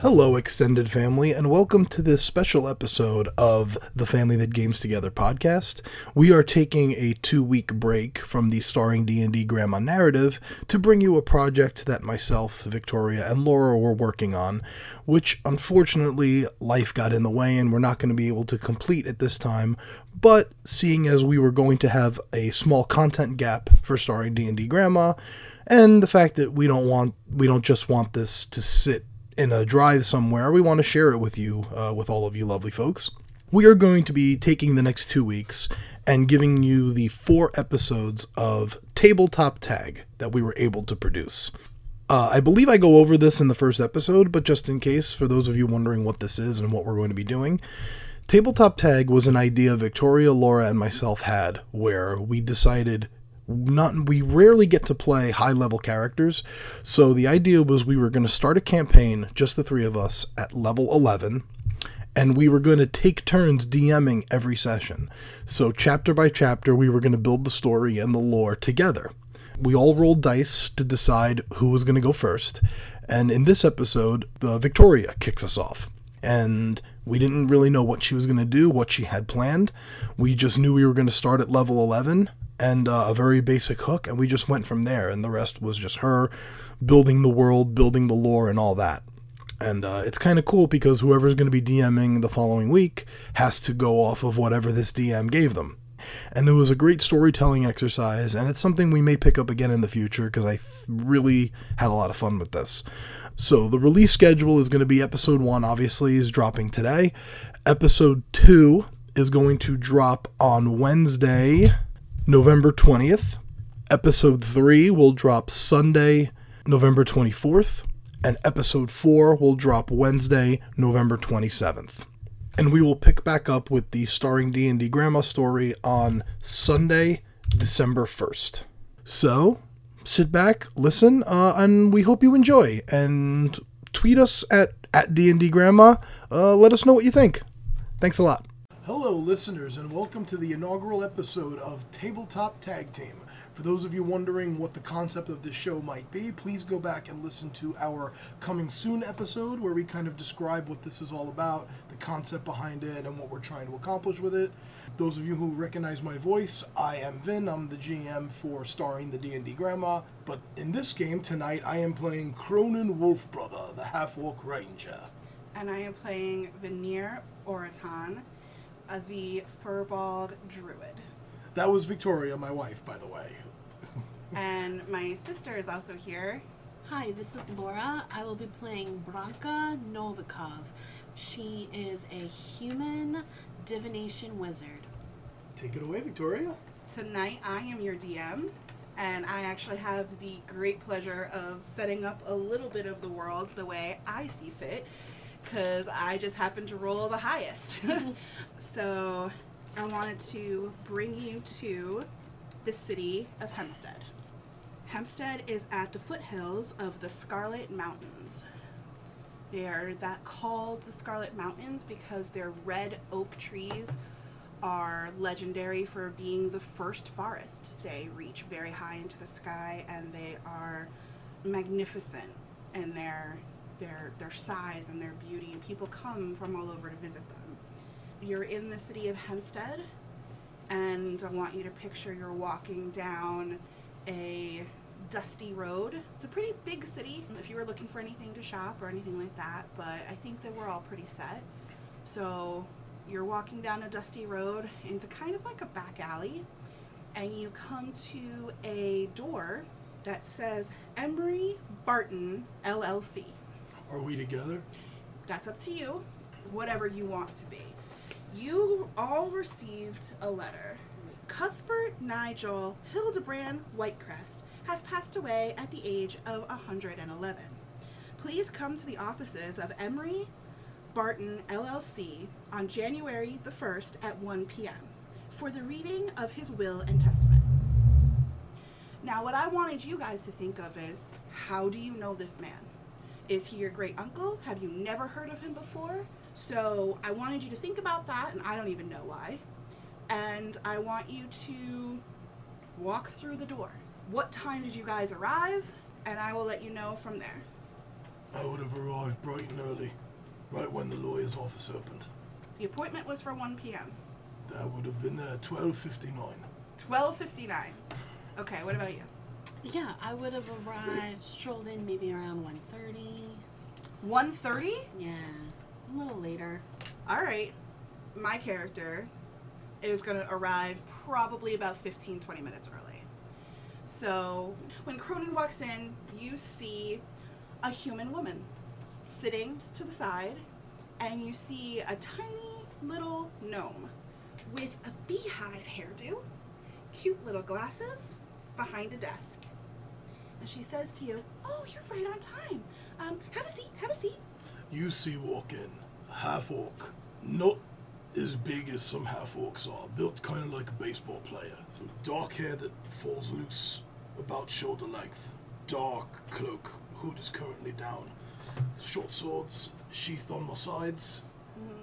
Hello, extended family, and welcome to this special episode of the Family That Games Together podcast. We are taking a two-week break from the starring D&D Grandma narrative to bring you a project that myself, Victoria, and Laura were working on, which unfortunately life got in the way and we're not going to be able to complete at this time. But seeing as we were going to have a small content gap for starring D&D Grandma, and the fact that we don't want we don't just want this to sit in a drive somewhere, we want to share it with you, uh, with all of you lovely folks. We are going to be taking the next two weeks and giving you the four episodes of Tabletop Tag that we were able to produce. Uh, I believe I go over this in the first episode, but just in case, for those of you wondering what this is and what we're going to be doing, Tabletop Tag was an idea Victoria, Laura, and myself had where we decided not we rarely get to play high level characters so the idea was we were going to start a campaign just the three of us at level 11 and we were going to take turns DMing every session. So, chapter by chapter, we were going to build the story and the lore together. We all rolled dice to decide who was going to go first. And in this episode, uh, Victoria kicks us off. And we didn't really know what she was going to do, what she had planned. We just knew we were going to start at level 11 and uh, a very basic hook, and we just went from there. And the rest was just her building the world, building the lore, and all that. And uh, it's kind of cool because whoever's going to be DMing the following week has to go off of whatever this DM gave them. And it was a great storytelling exercise, and it's something we may pick up again in the future because I th- really had a lot of fun with this. So, the release schedule is going to be episode one, obviously, is dropping today. Episode two is going to drop on Wednesday, November 20th. Episode 3 will drop Sunday, November 24th, and episode 4 will drop Wednesday, November 27th. And we will pick back up with the starring D&D Grandma story on Sunday, December 1st. So, sit back, listen, uh, and we hope you enjoy. And tweet us at, at D&D Grandma. Uh, let us know what you think. Thanks a lot. Hello, listeners, and welcome to the inaugural episode of Tabletop Tag Team. For those of you wondering what the concept of this show might be, please go back and listen to our Coming Soon episode where we kind of describe what this is all about, the concept behind it, and what we're trying to accomplish with it. Those of you who recognize my voice, I am Vin. I'm the GM for starring the D&D Grandma. But in this game tonight, I am playing Kronan Wolfbrother, the Half-Orc Ranger. And I am playing Veneer Oratan, uh, the Firbolg Druid. That was Victoria, my wife, by the way. and my sister is also here. Hi, this is Laura. I will be playing Branka Novikov. She is a human divination wizard. Take it away, Victoria. Tonight I am your DM, and I actually have the great pleasure of setting up a little bit of the world the way I see fit, because I just happened to roll the highest. so I wanted to bring you to the city of Hempstead. Hempstead is at the foothills of the Scarlet Mountains. They are that called the Scarlet Mountains because their red oak trees are legendary for being the first forest. They reach very high into the sky and they are magnificent in their their their size and their beauty and people come from all over to visit them. You're in the city of Hempstead and I want you to picture you're walking down a dusty road. It's a pretty big city if you were looking for anything to shop or anything like that, but I think that we're all pretty set. So you're walking down a dusty road into kind of like a back alley, and you come to a door that says Emery Barton LLC. Are we together? That's up to you, whatever you want to be. You all received a letter. Cuthbert Nigel Hildebrand Whitecrest has passed away at the age of 111. Please come to the offices of Emery Barton LLC on January the 1st at 1 p.m. for the reading of his will and testament. Now, what I wanted you guys to think of is how do you know this man? Is he your great uncle? Have you never heard of him before? So, I wanted you to think about that, and I don't even know why. And I want you to walk through the door. What time did you guys arrive? And I will let you know from there. I would have arrived bright and early, right when the lawyer's office opened. The appointment was for 1 p.m. That would have been there at 12.59. 12:59. Okay, what about you? Yeah, I would have arrived, strolled in maybe around 1.30. 1:30? Yeah, a little later. All right. My character is going to arrive probably about 15 20 minutes early. So, when Kronan walks in, you see a human woman sitting to the side and you see a tiny little gnome with a beehive hairdo, cute little glasses behind a desk. And she says to you, "Oh, you're right on time. Um, have a seat. Have a seat." You see walk in, half orc, not as big as some half orcs are, built kind of like a baseball player. Some dark hair that falls loose about shoulder length, dark cloak, hood is currently down, short swords sheathed on my sides,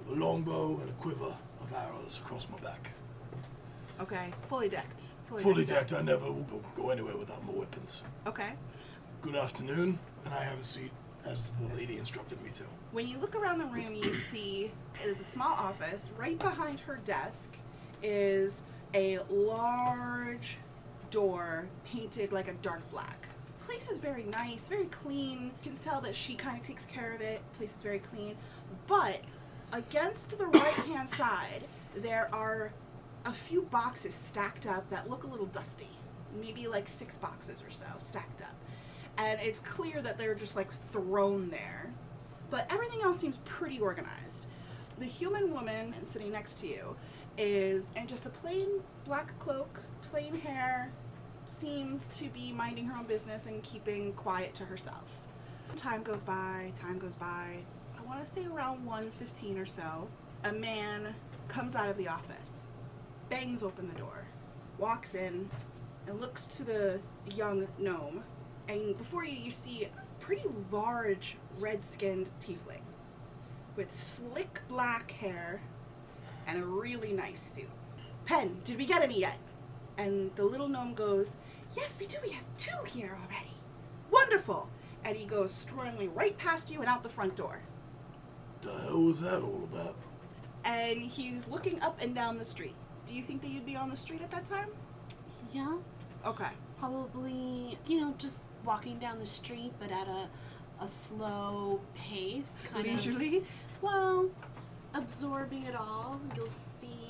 a longbow and a quiver of arrows across my back. Okay, fully decked. Fully decked, I never will go anywhere without my weapons. Okay. Good afternoon, and I have a seat as the lady instructed me to. When you look around the room, you see it's a small office. Right behind her desk is a large door painted like a dark black. Place is very nice, very clean. You can tell that she kind of takes care of it. Place is very clean. But against the right hand side, there are a few boxes stacked up that look a little dusty. Maybe like six boxes or so stacked up. And it's clear that they're just like thrown there. But everything else seems pretty organized. The human woman sitting next to you is in just a plain black cloak, plain hair, seems to be minding her own business and keeping quiet to herself. Time goes by, time goes by. I want to say around 1:15 or so, a man comes out of the office, bangs open the door, walks in, and looks to the young gnome. And before you, you see a pretty large red-skinned tiefling with slick black hair and a really nice suit. Pen, did we get any yet? And the little gnome goes, Yes, we do. We have two here already. Wonderful. And he goes strolling right past you and out the front door. The hell was that all about? And he's looking up and down the street. Do you think that you'd be on the street at that time? Yeah, Okay. probably, you know, just walking down the street, but at a, a slow pace, kind of. Leisurely? Well, absorbing it all, you'll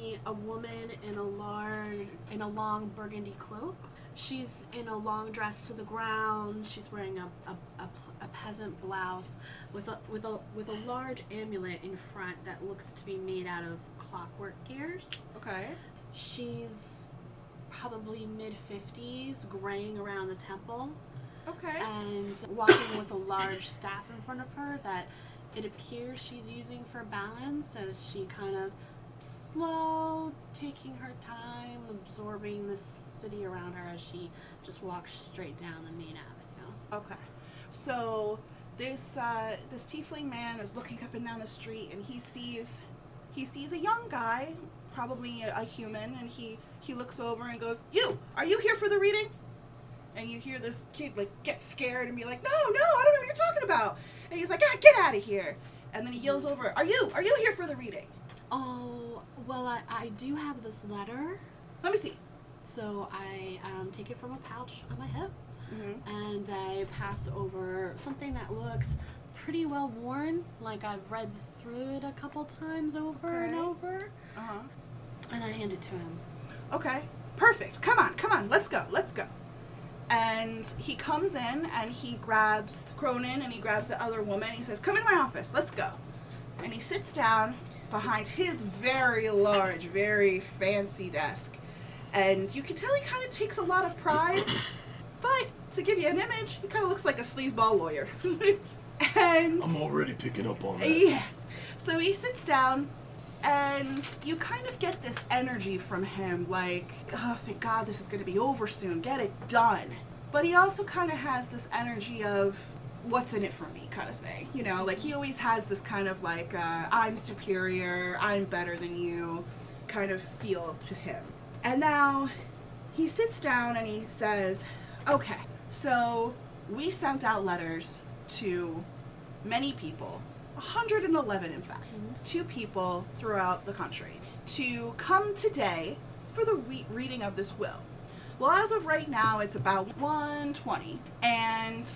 see a woman in a large, in a long burgundy cloak. She's in a long dress to the ground. She's wearing a, a, a, a peasant blouse with a with a with a large amulet in front that looks to be made out of clockwork gears. Okay. She's probably mid fifties, graying around the temple Okay. and walking with a large staff in front of her that it appears she's using for balance as she kind of slow taking her time absorbing the city around her as she just walks straight down the main avenue Okay. So this uh, this tiefling man is looking up and down the street, and he sees he sees a young guy, probably a, a human, and he he looks over and goes, "You, are you here for the reading?" And you hear this kid like get scared and be like, "No, no, I don't know what you're talking about." And he's like, "Ah, get out of here!" And then he yells over, "Are you are you here for the reading?" oh well I, I do have this letter Let me see. so i um, take it from a pouch on my hip Mm-hmm. and i pass over something that looks pretty well worn like i've read through it a couple times over and over Uh huh. and i hand it to him Okay, perfect. Come on, come on, let's go, let's go. And he comes in and he grabs Kronan and he grabs the other woman. He says, Come in my office, let's go. And he sits down behind his very large, very fancy desk. And you can tell he kind of takes a lot of pride. But to give you an image, he kind of looks like a sleazeball lawyer. and I'm already picking up on that. yeah. So he sits down, and you kind of get this energy from him like, oh, thank God this is going to be over soon. Get it done. But he also kind of has this energy of, what's in it for me kind of thing. You know, like he always has this kind of like, uh, I'm superior, I'm better than you kind of feel to him. And now he sits down and he says, okay, so we sent out letters to many people, 111 in fact, two people throughout the country, to come today for the re- reading of this will. Well, as of right now, it's about 120, and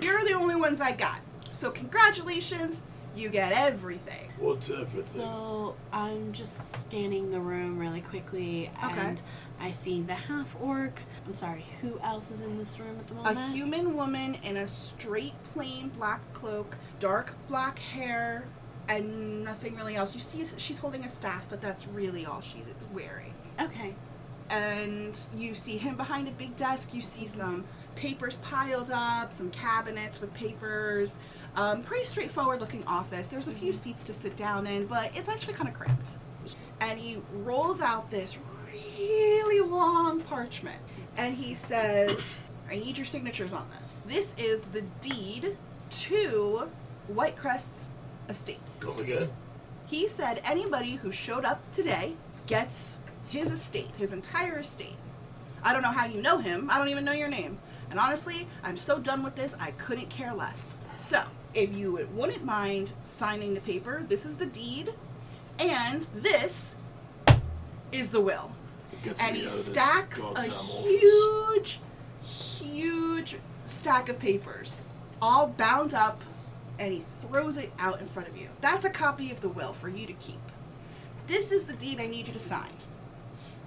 you're the only ones I got. So, congratulations, you get everything. What's everything? So I'm just scanning the room really quickly, Okay. and I see the half orc. I'm sorry, who else is in this room at the moment? A human woman in a straight, plain black cloak, dark black hair, and nothing really else. You see, she's holding a staff, but that's really all she's wearing. Okay. and you see him behind a big desk. You see some papers piled up, some cabinets with papers. Um, pretty straightforward looking office. There's a few seats to sit down in, but it's actually kind of cramped. And he rolls out this really long parchment and he says, I need your signatures on this. This is the deed to Whitecrest's estate. Come again? He said anybody who showed up today gets his estate, his entire estate. I don't know how you know him. I don't even know your name. And honestly, I'm so done with this, I couldn't care less. So, if you wouldn't mind signing the paper, this is the deed, and this is the will. And he out of this stacks a huge, huge stack of papers, all bound up, and he throws it out in front of you. That's a copy of the will for you to keep. This is the deed I need you to sign.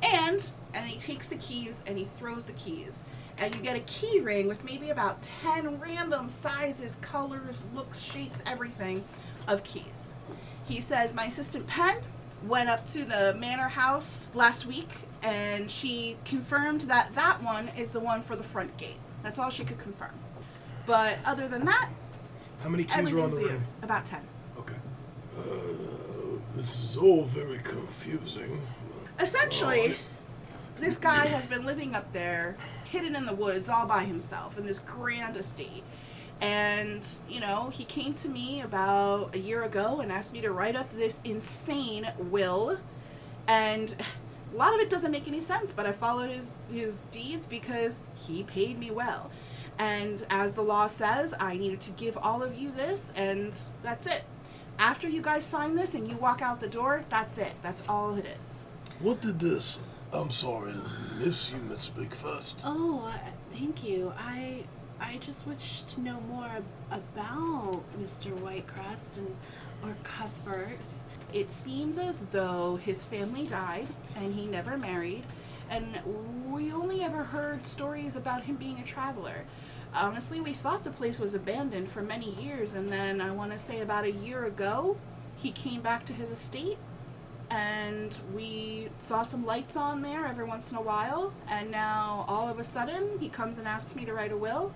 And and he takes the keys and he throws the keys. And you get a key ring with maybe about 10 random sizes, colors, looks, shapes, everything of keys. He says, My assistant Pen went up to the manor house last week and she confirmed that that one is the one for the front gate. That's all she could confirm. But other than that, How many keys are on the ring? About 10. Okay. Uh, this is all very confusing. Essentially, this guy has been living up there, hidden in the woods all by himself in this grand estate. And, you know, he came to me about a year ago and asked me to write up this insane will. And a lot of it doesn't make any sense, but I followed his, his deeds because he paid me well. And as the law says, I needed to give all of you this, and that's it. After you guys sign this and you walk out the door, that's it. That's all it is. What did this? I'm sorry, Miss. You must speak first. Oh, uh, thank you. I I just wish to know more ab- about Mr. Whitecrest and or Cuthbert. It seems as though his family died and he never married, and we only ever heard stories about him being a traveler. Honestly, we thought the place was abandoned for many years, and then I want to say about a year ago, he came back to his estate, and we saw some lights on there every once in a while, and now all of a sudden he comes and asks me to write a will,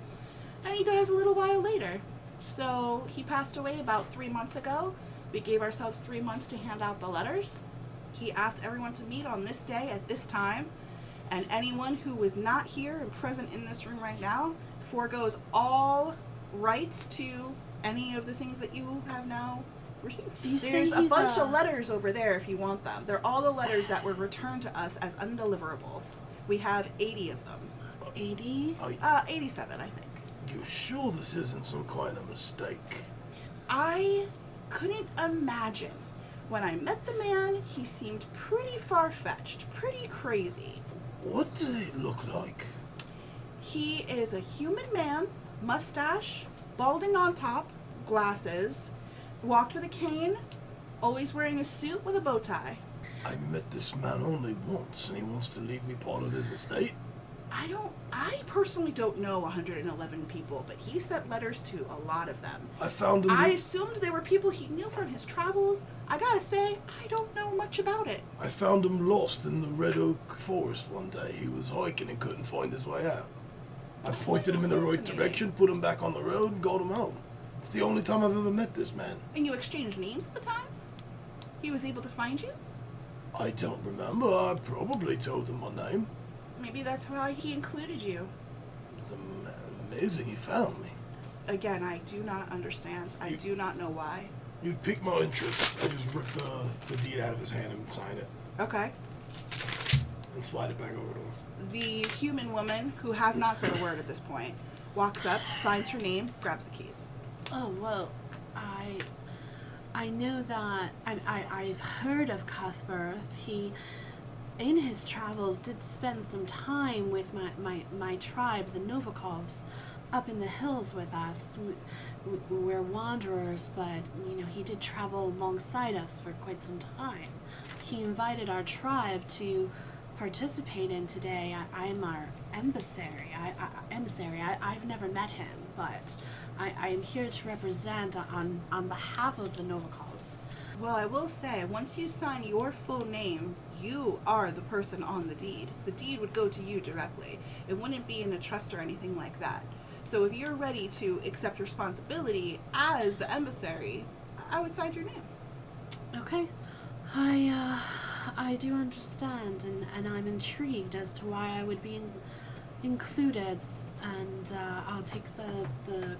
and he dies a little while later. So he passed away about three months ago. We gave ourselves three months to hand out the letters. He asked everyone to meet on this day at this time, and anyone who is not here and present in this room right now foregoes all rights to any of the things that you have now received. You There's a bunch a- of letters over there if you want them. They're all the letters that were returned to us as undeliverable. We have 80 of them. 80? Uh, 87, I think. you sure this isn't some kind of mistake? I couldn't imagine. When I met the man, he seemed pretty far fetched, pretty crazy. What does it look like? He is a human man, mustache, balding on top, glasses, walked with a cane, always wearing a suit with a bow tie. I met this man only once, and he wants to leave me part of his estate. I don't, I personally don't know 111 people, but he sent letters to a lot of them. I found him. I assumed they were people he knew from his travels. I gotta say, I don't know much about it. I found him lost in the Red Oak Forest one day. He was hiking and couldn't find his way out. I pointed him in the right direction, put him back on the road, and got him home. It's the only time I've ever met this man. And you exchanged names at the time? He was able to find you? I don't remember. I probably told him my name. Maybe that's why he included you. It's amazing he found me. Again, I do not understand. I do not know why. You've piqued my interest. I just ripped the, the deed out of his hand and signed it Okay. and slide it back over to him. The human woman, who has not said a word at this point, walks up, signs her name, grabs the keys. Oh, well, I I know that I, I've heard of Cuthbert. He in his travels did spend some time with my, my, my tribe, the Novikovs, up in the hills with us. We, we, we're wanderers, but you know he did travel alongside us for quite some time. He invited our tribe to participate in today. I, I'm our emissary. I, I, emissary. I, I've never met him, but I, I am here to represent on, on behalf of the Novikovs. Well, I will say, once you sign your full name, you are the person on the deed. The deed would go to you directly. It wouldn't be in a trust or anything like that. So if you're ready to accept responsibility as the emissary, I would sign your name. Okay. I, uh, I do understand, and, and I'm intrigued as to why I would be in, included. And uh, I'll take the, the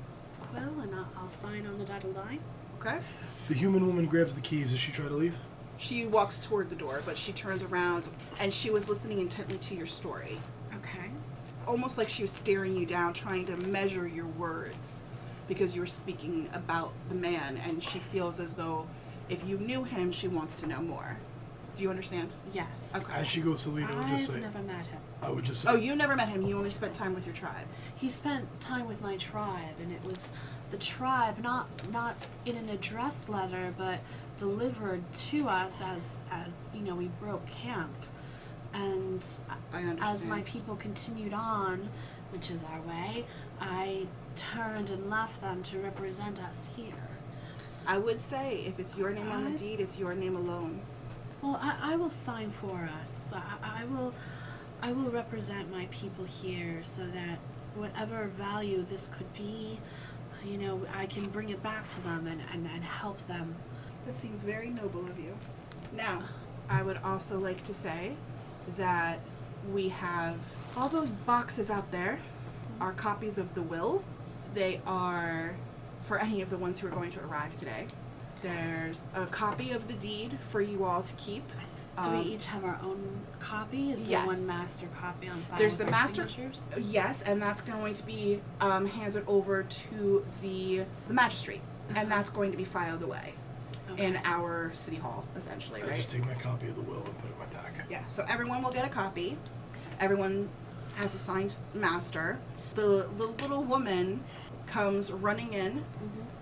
quill and I'll, I'll sign on the dotted line. Okay? The human woman grabs the keys as she tries to leave. She walks toward the door, but she turns around and she was listening intently to your story. Okay. Almost like she was staring you down, trying to measure your words because you were speaking about the man, and she feels as though if you knew him, she wants to know more. Do you understand? Yes. Okay. As she goes to leave, I would just I've say, never met him. I would just oh, say, Oh, you never met him. He only spent time with your tribe. He spent time with my tribe, and it was the tribe, not not in an address letter, but delivered to us as as you know we broke camp, and I as my people continued on, which is our way, I turned and left them to represent us here. I would say if it's your name on the deed, it's your name alone. Well, I, I will sign for us. I, I will, I will represent my people here so that whatever value this could be, you know, I can bring it back to them and, and, and help them. That seems very noble of you. Now, I would also like to say that we have all those boxes out there are copies of the will. They are for any of the ones who are going to arrive today. There's a copy of the deed for you all to keep. Do we Um, each have our own copy? Is there yes. one master copy on file? There's with the our master- signatures? Yes, and that's going to be um, handed over to the, the magistrate, and that's going to be filed away in our city hall, essentially, I right? just take my copy of the will and put it in my pack. Yeah, so everyone will get a copy. Everyone has a signed master. The, the little woman comes running in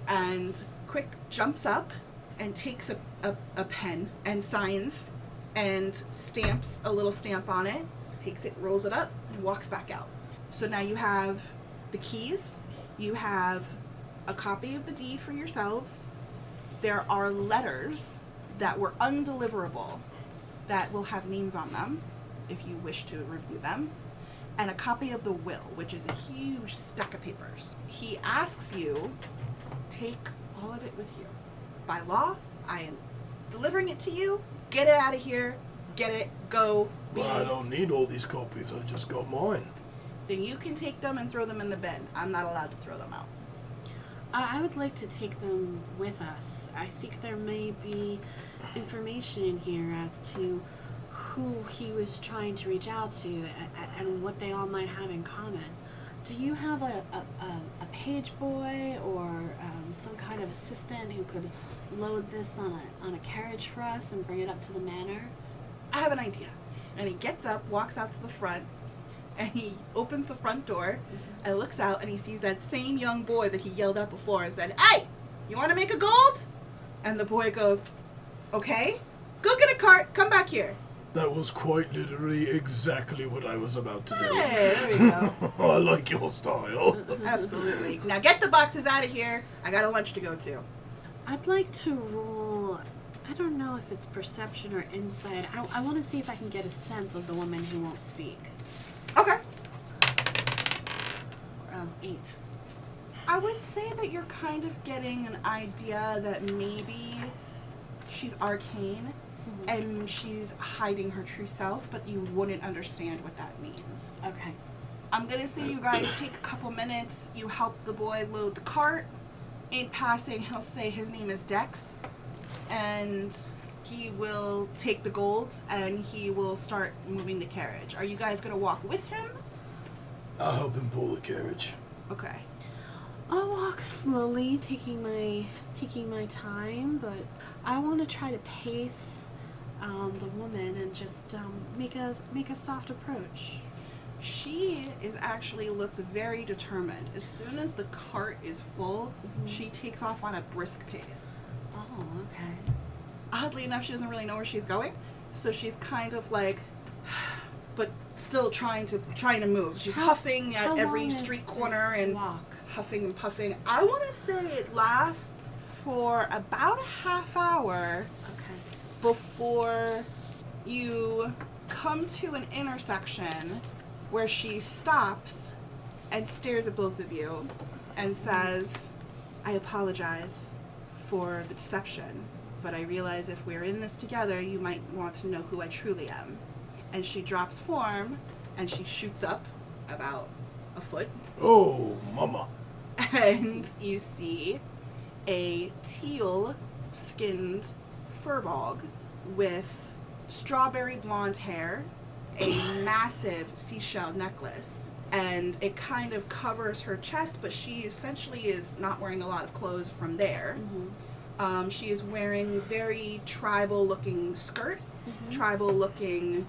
and quick jumps up and takes a, a, a pen and signs and stamps a little stamp on it, takes it, rolls it up, and walks back out. So now you have the keys, you have a copy of the deed for yourselves. There are letters that were undeliverable that will have names on them if you wish to review them, and a copy of the will, which is a huge stack of papers. He asks you take all of it with you. By law, I am delivering it to you. Get it out of here. Get it. Go. Be. Well, I don't need all these copies. I just got mine. Then you can take them and throw them in the bin. I'm not allowed to throw them out. I I would like to take them with us. I think there may be information in here as to who he was trying to reach out to a- a- and what they all might have in common. Do you have a, a, a, a page boy or um, some kind of assistant who could load this on a, on a carriage for us and bring it up to the manor? I have an idea. And he gets up, walks out to the front, and he opens the front door and looks out and he sees that same young boy that he yelled at before and said, Hey, you want to make a gold? And the boy goes, Okay, go get a cart, come back here. That was quite literally exactly what I was about to do. Hey, there we go. I like your style. Absolutely. Now get the boxes out of here. I got a lunch to go to. I'd like to roll. I don't know if it's perception or insight. I, I want to see if I can get a sense of the woman who won't speak. Okay. Um, eight. I would say that you're kind of getting an idea that maybe she's arcane and she's hiding her true self, but you wouldn't understand what that means. Okay. I'm gonna say you guys take a couple minutes, you help the boy load the cart. In passing, he'll say his name is Dex, and he will take the gold and he will start moving the carriage. Are you guys gonna walk with him? I'll help him pull the carriage. Okay. I'll walk slowly, taking my taking my time, but I want to try to pace um, the woman and just um, make a make a soft approach. She is actually looks very determined. As soon as the cart is full, Mhm. she takes off on a brisk pace. Oh, okay. Oddly enough, she doesn't really know where she's going, so she's kind of like, but still trying to trying to move. She's How- huffing at every street corner and walk. huffing and puffing. I want to say it lasts for about a half hour. Before you come to an intersection where she stops and stares at both of you and says, I apologize for the deception, but I realize if we're in this together, you might want to know who I truly am. And she drops form and she shoots up about a foot Oh, mama. and you see a teal skinned firbolg with strawberry blonde hair, a massive seashell necklace, and it kind of covers her chest, but she essentially is not wearing a lot of clothes from there. Mm-hmm. Um, she is wearing very tribal looking skirt, Mhm. tribal looking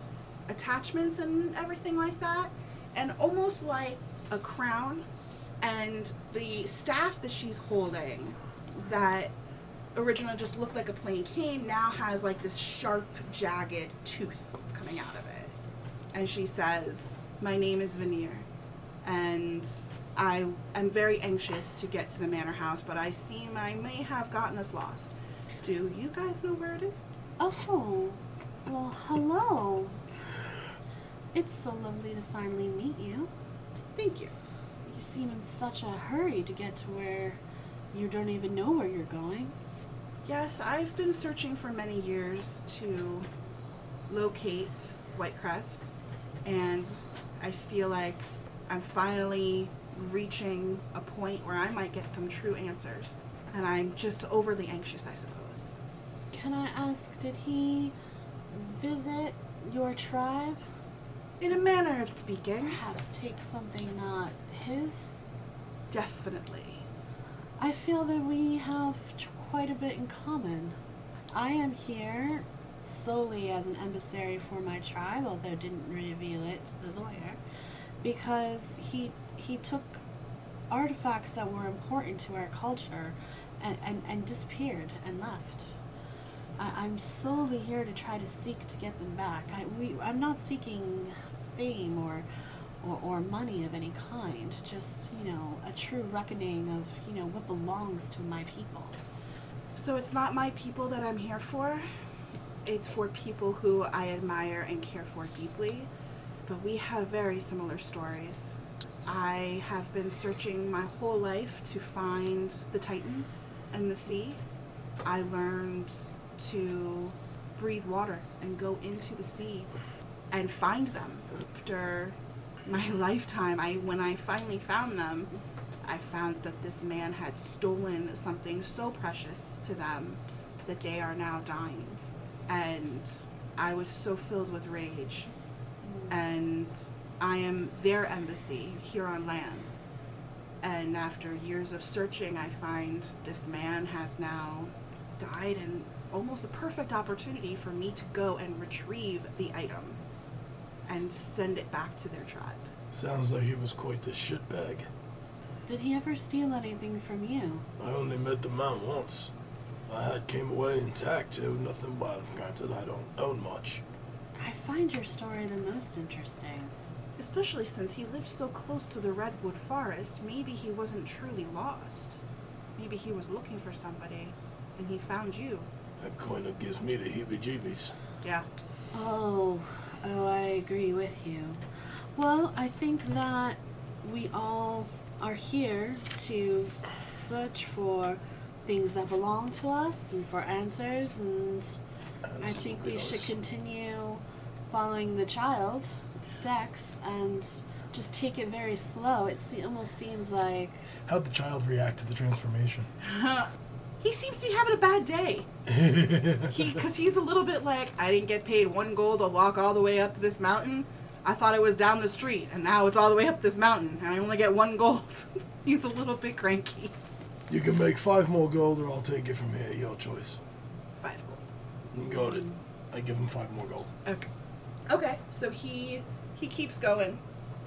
attachments and everything like that, and almost like a crown. And the staff that she's holding, that originally just looked like a plain cane, now has like this sharp, jagged tooth that's coming out of it. And she says, My name is Veneer, and I am very anxious to get to the manor house, but I seem I may have gotten us lost. Do you guys know where it is? Oh, well, hello. It's so lovely to finally meet you. Thank you. You seem in such a hurry to get to where you don't even know where you're going. Yes, I've been searching for many years to locate Whitecrest, and I feel like I'm finally reaching a point where I might get some true answers. And I'm just overly anxious, I suppose. Can I ask, did he visit your tribe? In a manner of speaking, Perhaps take something not his? definitely. I feel that we have quite a bit in common. I am here solely as an emissary for my tribe, although didn't reveal it to the lawyer, because he he took artifacts that were important to our culture and, and, and disappeared and left. I, I'm solely here to try to seek to get them back. I, we, I'm not seeking fame or, or, or money of any kind, just, you know, a true reckoning of, you know, what belongs to my people. So it's not my people that I'm here for. It's for people who I admire and care for deeply. But we have very similar stories. I have been searching my whole life to find the Titans and the sea. I learned to breathe water and go into the sea and find them. After my lifetime, I when I finally found them, I found that this man had stolen something so precious to them that they are now dying. And I was so filled with rage. Mm. And I am their embassy here on land. And after years of searching, I find this man has now died, and almost a perfect opportunity for me to go and retrieve the item and send it back to their tribe. Sounds like he was quite the shitbag. Did he ever steal anything from you? I only met the man once. I had came away intact. There was nothing well, granted I don't own much. I find your story the most interesting. Especially since he lived so close to the redwood forest, maybe he wasn't truly lost. Maybe he was looking for somebody, and he found you. That kind of gives me the heebie-jeebies. Yeah. Oh, oh, I agree with you. Well, I think that we all are here to search for things that belong to us and for answers, and I think we should continue following the child, Dex, and just take it very slow. It se- almost seems like How'd the child react to the transformation? he seems to be having a bad day. He, because he's a little bit like, I didn't get paid one gold to walk all the way up this mountain. I thought it was down the street, and now it's all the way up this mountain, and I only get one gold. He's a little bit cranky. You can make five more gold, or I'll take it from here. Your choice. Five gold. Got it. I give him five more gold. Okay. Okay, so he he keeps going.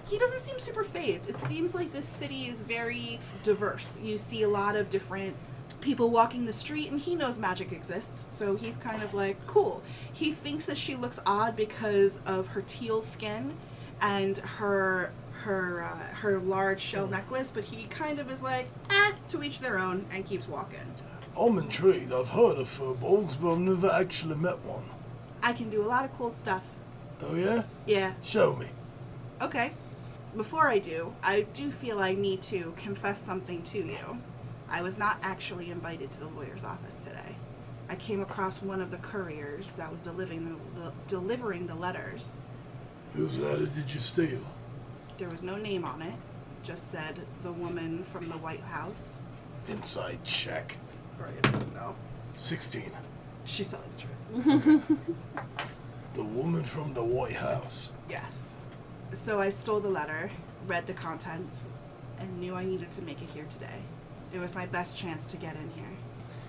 He doesn't seem super phased. It seems like this city is very diverse. You see a lot of different people walking the street and he knows magic exists. So he's kind of like, cool. He thinks that she looks odd because of her teal skin and her her uh, her large shell necklace, but he kind of is like, eh, to each their own and keeps walking. I'm intrigued. I've heard of firbolgs, but I've never actually met one. I can do a lot of cool stuff. Oh yeah? Yeah, Show me. Okay. Before I do, I do feel I need to confess something to you. I was not actually invited to the lawyer's office today. I came across one of the couriers that was delivering the, the, delivering the letters. Whose letter did you steal? There was no name on it, just said the woman from the White House. Insight check. Right. No. 16. She's telling the truth. The woman from the White House. Yes. So I stole the letter, read the contents, and knew I needed to make it here today. It was my best chance to get in here.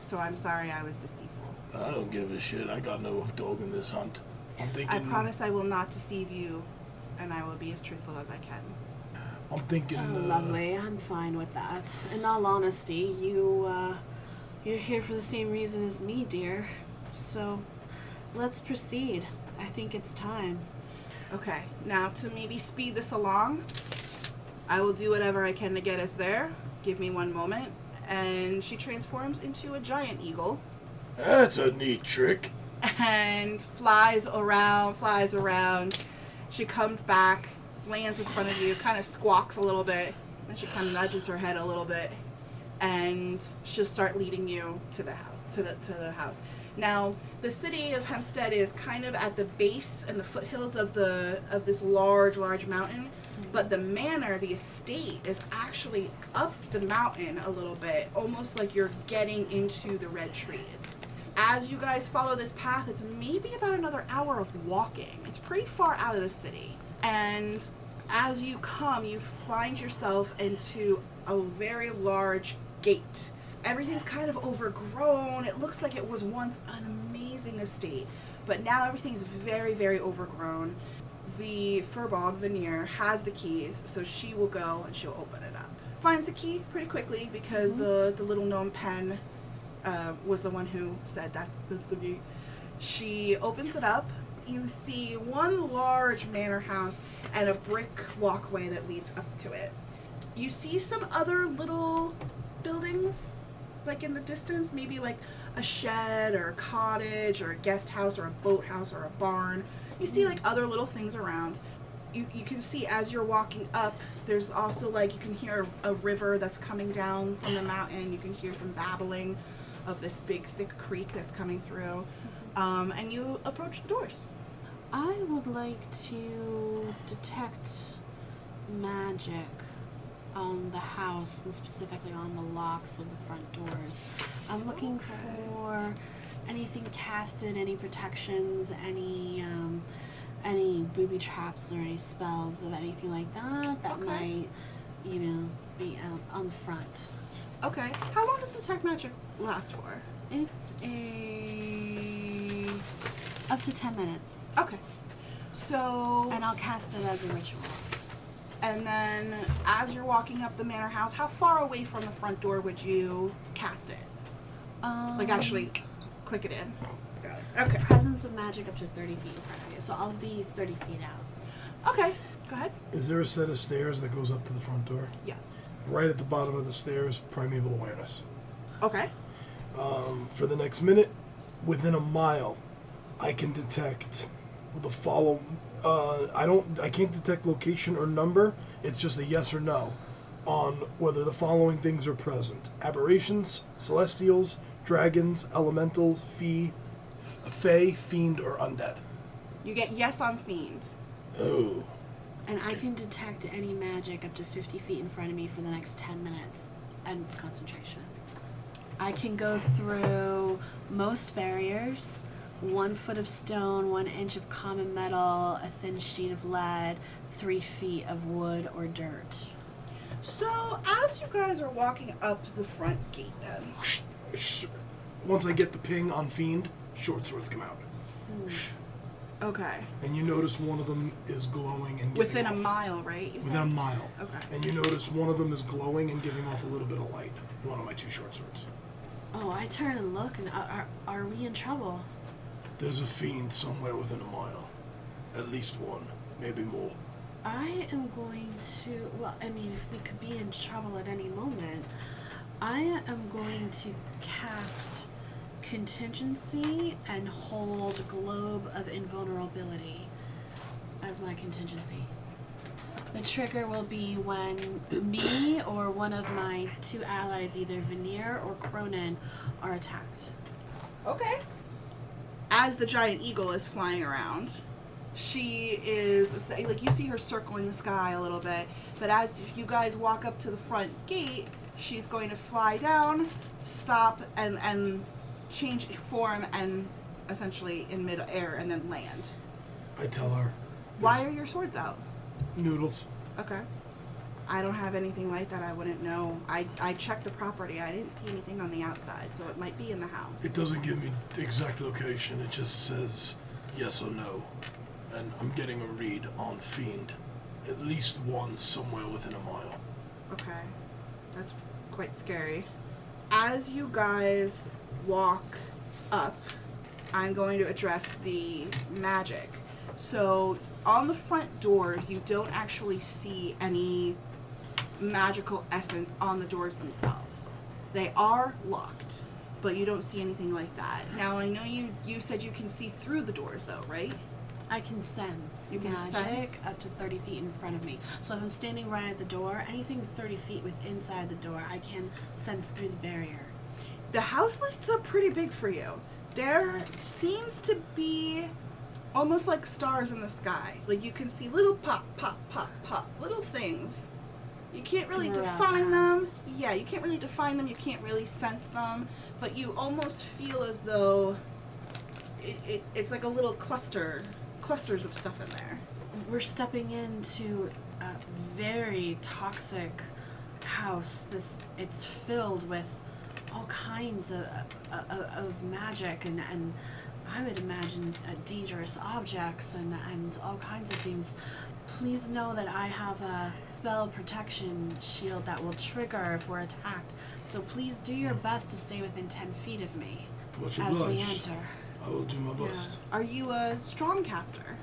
So I'm sorry I was deceitful. I don't give a shit. I got no dog in this hunt. I'm thinking. I promise I will not deceive you, and I will be as truthful as I can. I'm thinking. Oh, uh, lovely. I'm fine with that. In all honesty, you, uh, you're here for the same reason as me, dear. So, let's proceed. I think it's time. Okay, now to maybe speed this along, I will do whatever I can to get us there. Give me one moment. And she transforms into a giant eagle That's a neat trick. and flies around, flies around. She comes back, lands in front of you, kind of squawks a little bit, and she kind of nudges her head a little bit, and she'll start leading you to the house, to the to the house. Now, the city of Hempstead is kind of at the base and the foothills of the of this large, large mountain, but the manor, the estate, is actually up the mountain a little bit, almost like you're getting into the red trees as you guys follow this path, it's maybe about another hour of walking. It's pretty far out of the city. And as you come, you find yourself into a very large gate. Everything's kind of overgrown. It looks like it was once an amazing estate, but now everything's very, very overgrown. The Firbolg Veneer has the keys, so she will go and she'll open it up. Finds the key pretty quickly because the, the little gnome pen uh, was the one who said that's that's the gate. She opens it up. You see one large manor house and a brick walkway that leads up to it. You see some other little buildings, like in the distance, maybe like a shed or a cottage or a guest house or a boathouse or a barn. You see like other little things around. You, you can see as you're walking up, there's also like you can hear a river that's coming down from the mountain. You can hear some babbling of this big thick creek that's coming through. Um, and you approach the doors. I would like to detect magic on the house and specifically on the locks of the front doors. I'm looking Okay. for anything casted, any protections, any um, any booby traps or any spells of anything like that that Okay. might, you know, be out on the front. Okay. How long does detect magic last for? It's a up to ten minutes, Okay. So and I'll cast it as a ritual. and then as you're walking up the manor house, how far away from the front door would you cast it? Um, Like actually click it in. Got it. Okay. presence of magic up to 30 feet in front of you. So I'll be 30 feet out. Okay. Go ahead. Is there a set of stairs that goes up to the front door? Yes. Right at the bottom of the stairs, primeval awareness. Okay. Um, for the next minute, within a mile, I can detect the follow. Uh, I don't. I can't detect location or number. It's just a yes or no on whether the following things are present: aberrations, celestials, dragons, elementals, fee, fey, fiend, or undead. You get yes on fiend. Oh, And I can detect any magic up to 50 feet in front of me for the next 10 minutes, and it's concentration. I can go through most barriers one foot of stone, one inch of common metal, a thin sheet of lead, three feet of wood or dirt. So, as you guys are walking up the front gate, then Sh- sh- Once I get the ping on Fiend, short swords come out. Hmm. okay, And you notice one of them is glowing and giving within a mile, right? You Within said? a mile. Okay. And you notice one of them is glowing and giving off a little bit of light. One of my two short swords. Oh, I turn and look, and are, are, are we in trouble? There's a fiend somewhere within a mile. At least one, maybe more. I am going to. Well, I mean, if we could be in trouble at any moment, I am going to cast contingency and hold globe of invulnerability as my contingency. The trigger will be when me or one of my two allies, either Veneer or Kronan, are attacked. Okay. As the giant eagle is flying around, she is like you see her circling the sky a little bit, but as you guys walk up to the front gate, she's going to fly down, stop, and and change form and essentially in mid-air and then land. I tell her. Why are your swords out? noodles? Okay. I don't have anything like that. I wouldn't know. I, I checked the property. I didn't see anything on the outside, so it might be in the house. It doesn't give me the exact location. It just says yes or no. And I'm getting a read on fiend. At least one somewhere within a mile. Okay. That's quite scary. As you guys walk up, I'm going to address the magic. So, on the front doors, you don't actually see any magical essence on the doors themselves. They are locked, but you don't see anything like that. Now, I know you you said you can see through the doors though, right? I can sense You can magic sense? up to 30 feet in front of me. So if I'm standing right at the door, anything 30 feet with inside the door, I can sense through the barrier. the house lights up pretty big for you. There seems to be almost like stars in the sky. Like you can see little pop, pop, pop, pop, little things. You can't really define the them. Yeah, you can't really define them. You can't really sense them. But you almost feel as though it, it, it's like a little cluster, clusters of stuff in there. We're stepping into a very toxic house. This it's filled with all kinds of, of, of magic and, and I would imagine uh, dangerous objects and, and all kinds of things. Please know that I have a spell protection shield that will trigger if we're attacked. So please do your best to stay within 10 feet of me Much as we enter. I will do my best. Are you a strong caster?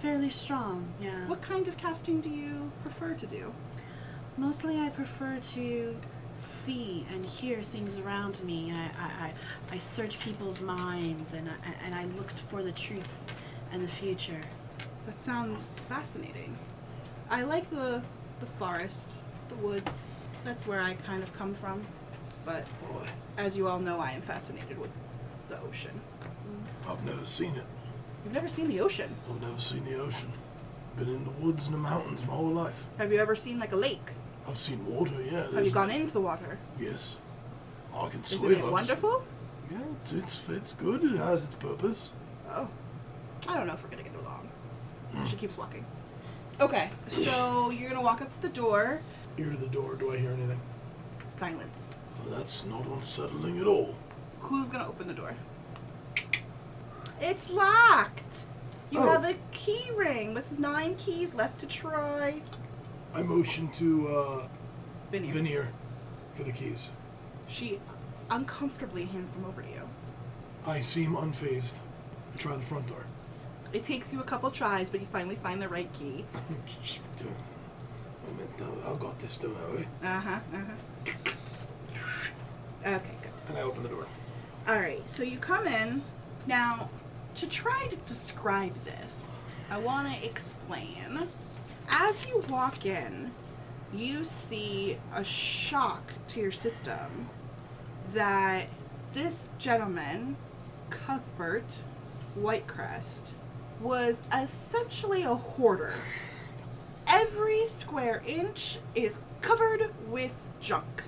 Fairly strong, yeah. What kind of casting do you prefer to do? Mostly, I prefer to see and hear things around me. I, I, I, I search people's minds and I, and I looked for the truth and the future. That sounds fascinating. I like the the forest, the woods. That's where I kind of come from. But Boy, as you all know, I am fascinated with the ocean. I've never seen it. You've never seen the ocean. I've never seen the ocean. Been in the woods and the mountains my whole life. Have you ever seen like a lake? I've seen water, yeah. Have you gone into the water? Yes. I can Isn't swim. it I've just- wonderful? Yeah, it's, it's it's good. It has its purpose. Oh. I don't know if we're gonna get along. She keeps walking. Okay, so you're gonna walk up to the door. Ear to the door. Do I hear anything? Silence. Well, that's not unsettling at all. Who's gonna open the door? It's locked. You Oh. have a key ring with nine keys left to try. I motion to uh, Veneer. Veneer for the keys. She uncomfortably hands them over to you. I seem unfazed. I try the front door. It takes you a couple tries, but you finally find the right key. I meant, uh, I got this, don't I? Uh huh. Uh huh. Okay, good. And I open the door. All right, so you come in. Now, to try to describe this, I want to explain. As you walk in, you see a shock to your system that this gentleman, Cuthbert Whitecrest, was essentially a hoarder. Every square inch is covered with junk.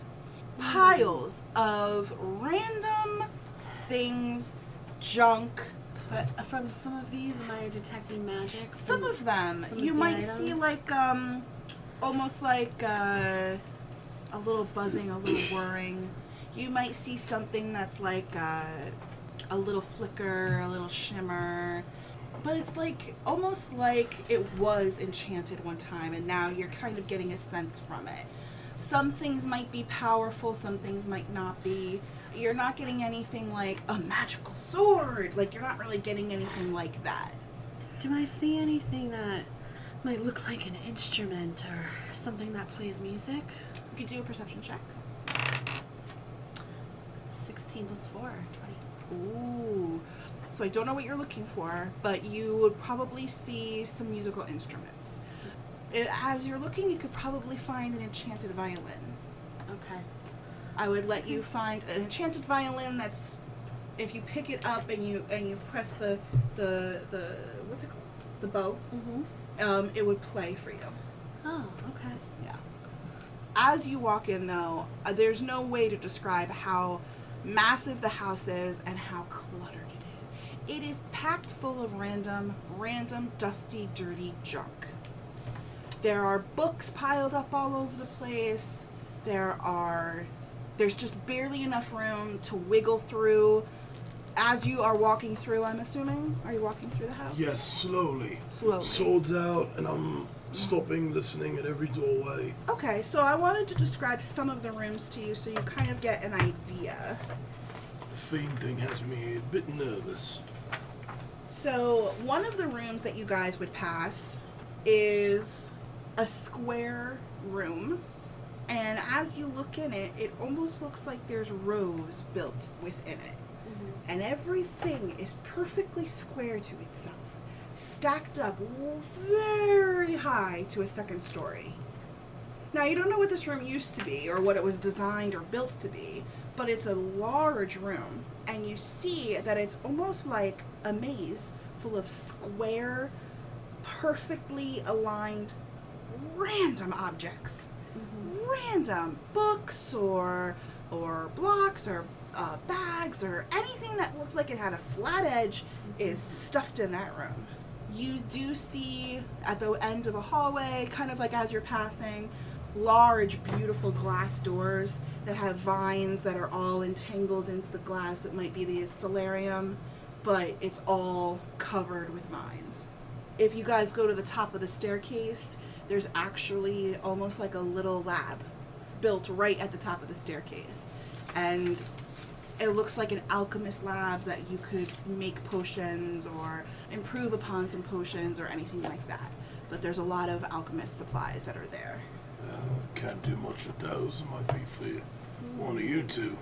Piles of random things, junk, But from some of these, am I detecting magic? Some of them, some of you the might see like um, almost like uh, a little buzzing, a little whirring. You might see something that's like uh, a little flicker, a little shimmer. But it's like almost like it was enchanted one time, and now you're kind of getting a sense from it. Some things might be powerful, some things might not be. You're not getting anything like a magical sword. Like you're not really getting anything like that. Do I see anything that might look like an instrument or something that plays music? You could do a perception check. 16 plus 4, 20. Ooh. So I don't know what you're looking for, but you would probably see some musical instruments. As you're looking, you could probably find an enchanted violin. Okay. I would let you find an enchanted violin that's if you pick it up and you and you press the the the what's it called the bow, Mm-hmm. um, it would play for you. Oh, okay. Yeah. As you walk in, though, uh, there's no way to describe how massive the house is and how cluttered it is. It is packed full of random, random, dusty, dirty junk. There are books piled up all over the place. There are. There's just barely enough room to wiggle through. As you are walking through, I'm assuming. Are you walking through the house? Yes, slowly. Slowly. Swords out, and I'm stopping, listening at every doorway. Okay, so I wanted to describe some of the rooms to you so you kind of get an idea. The fiend thing has me a bit nervous. So, one of the rooms that you guys would pass is a square room. And as you look in it, it almost looks like there's rows built within it. Mm-hmm. And everything is perfectly square to itself, stacked up very high to a second story. Now, you don't know what this room used to be or what it was designed or built to be, but it's a large room, and you see that it's almost like a maze full of square, perfectly aligned, random objects. Random books or or blocks or uh, bags or anything that looks like it had a flat edge is stuffed in that room. You do see at the end of a hallway, kind of like as you're passing, large, beautiful glass doors that have vines that are all entangled into the glass that might be the solarium, but it's all covered with vines. If you guys go to the top of the staircase, there's actually almost like a little lab built right at the top of the staircase. And it looks like an alchemist lab that you could make potions or improve upon some potions or anything like that. But there's a lot of alchemist supplies that are there. Uh, can't do much with those. It might be for one of you two.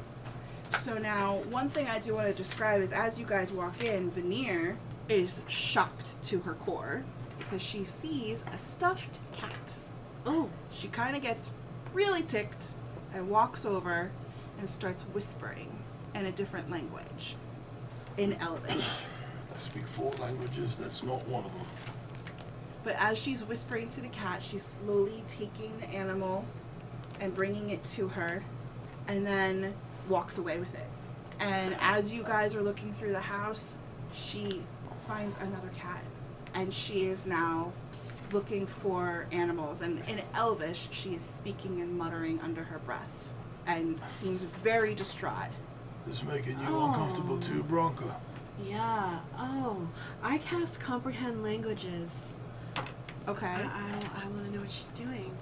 So now, one thing I do want to describe is as you guys walk in, Veneer is shocked to her core because she sees a stuffed cat. Oh, She kind of gets really ticked and walks over and starts whispering in a different language, in Elvish. I speak four languages. That's not one of them. But as she's whispering to the cat, she's slowly taking the animal and bringing it to her and then walks away with it. And as you guys are looking through the house, she finds another cat and she is now looking for animals. And in Elvish, she is speaking and muttering under her breath and seems very distraught. This making you Oh. uncomfortable too, oh. Branka. yeah. Oh, I cast comprehend languages. Okay. I, I, I want to know what she's doing.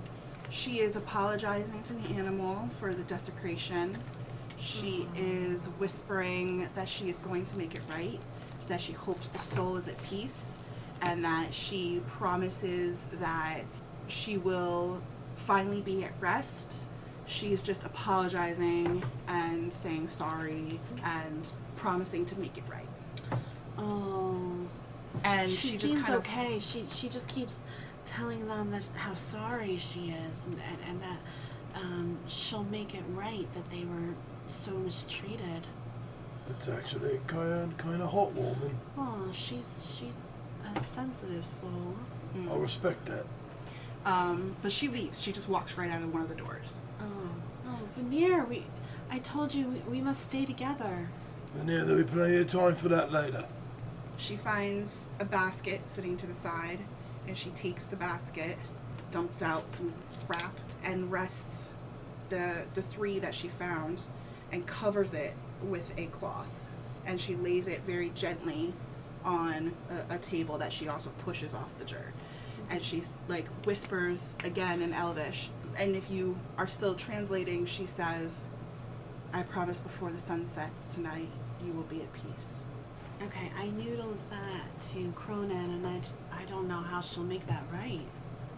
She is apologizing to the animal for the desecration. She mm-hmm. is whispering that she is going to make it right, that she hopes the soul is at peace, and that she promises that she will finally be at rest. She is just apologizing and saying sorry and promising to make it right. Oh, And she, she, just seems kind of okay. She she just keeps telling them that how sorry she is, and and, and that um, she'll make it right. That they were so mistreated. That's actually kind kind of heartwarming. Oh, she's she's a sensitive soul. Mm. I respect that. um, but she leaves. She just walks right out of one of the doors. Oh, oh, Veneer, we. I told you we, we must stay together. Veneer, yeah, there'll be plenty of time for that later. She finds a basket sitting to the side, and she takes the basket, dumps out some wrap, and rests the the three that she found, and covers it with a cloth, and she lays it very gently on a, a table that she also pushes off the dirt, and she's like whispers again in Elvish, and if you are still translating, she says, "I promise before the sun sets tonight, you will be at peace." Okay, I noodles that to Kronan, and I, just, I don't know how she'll make that right.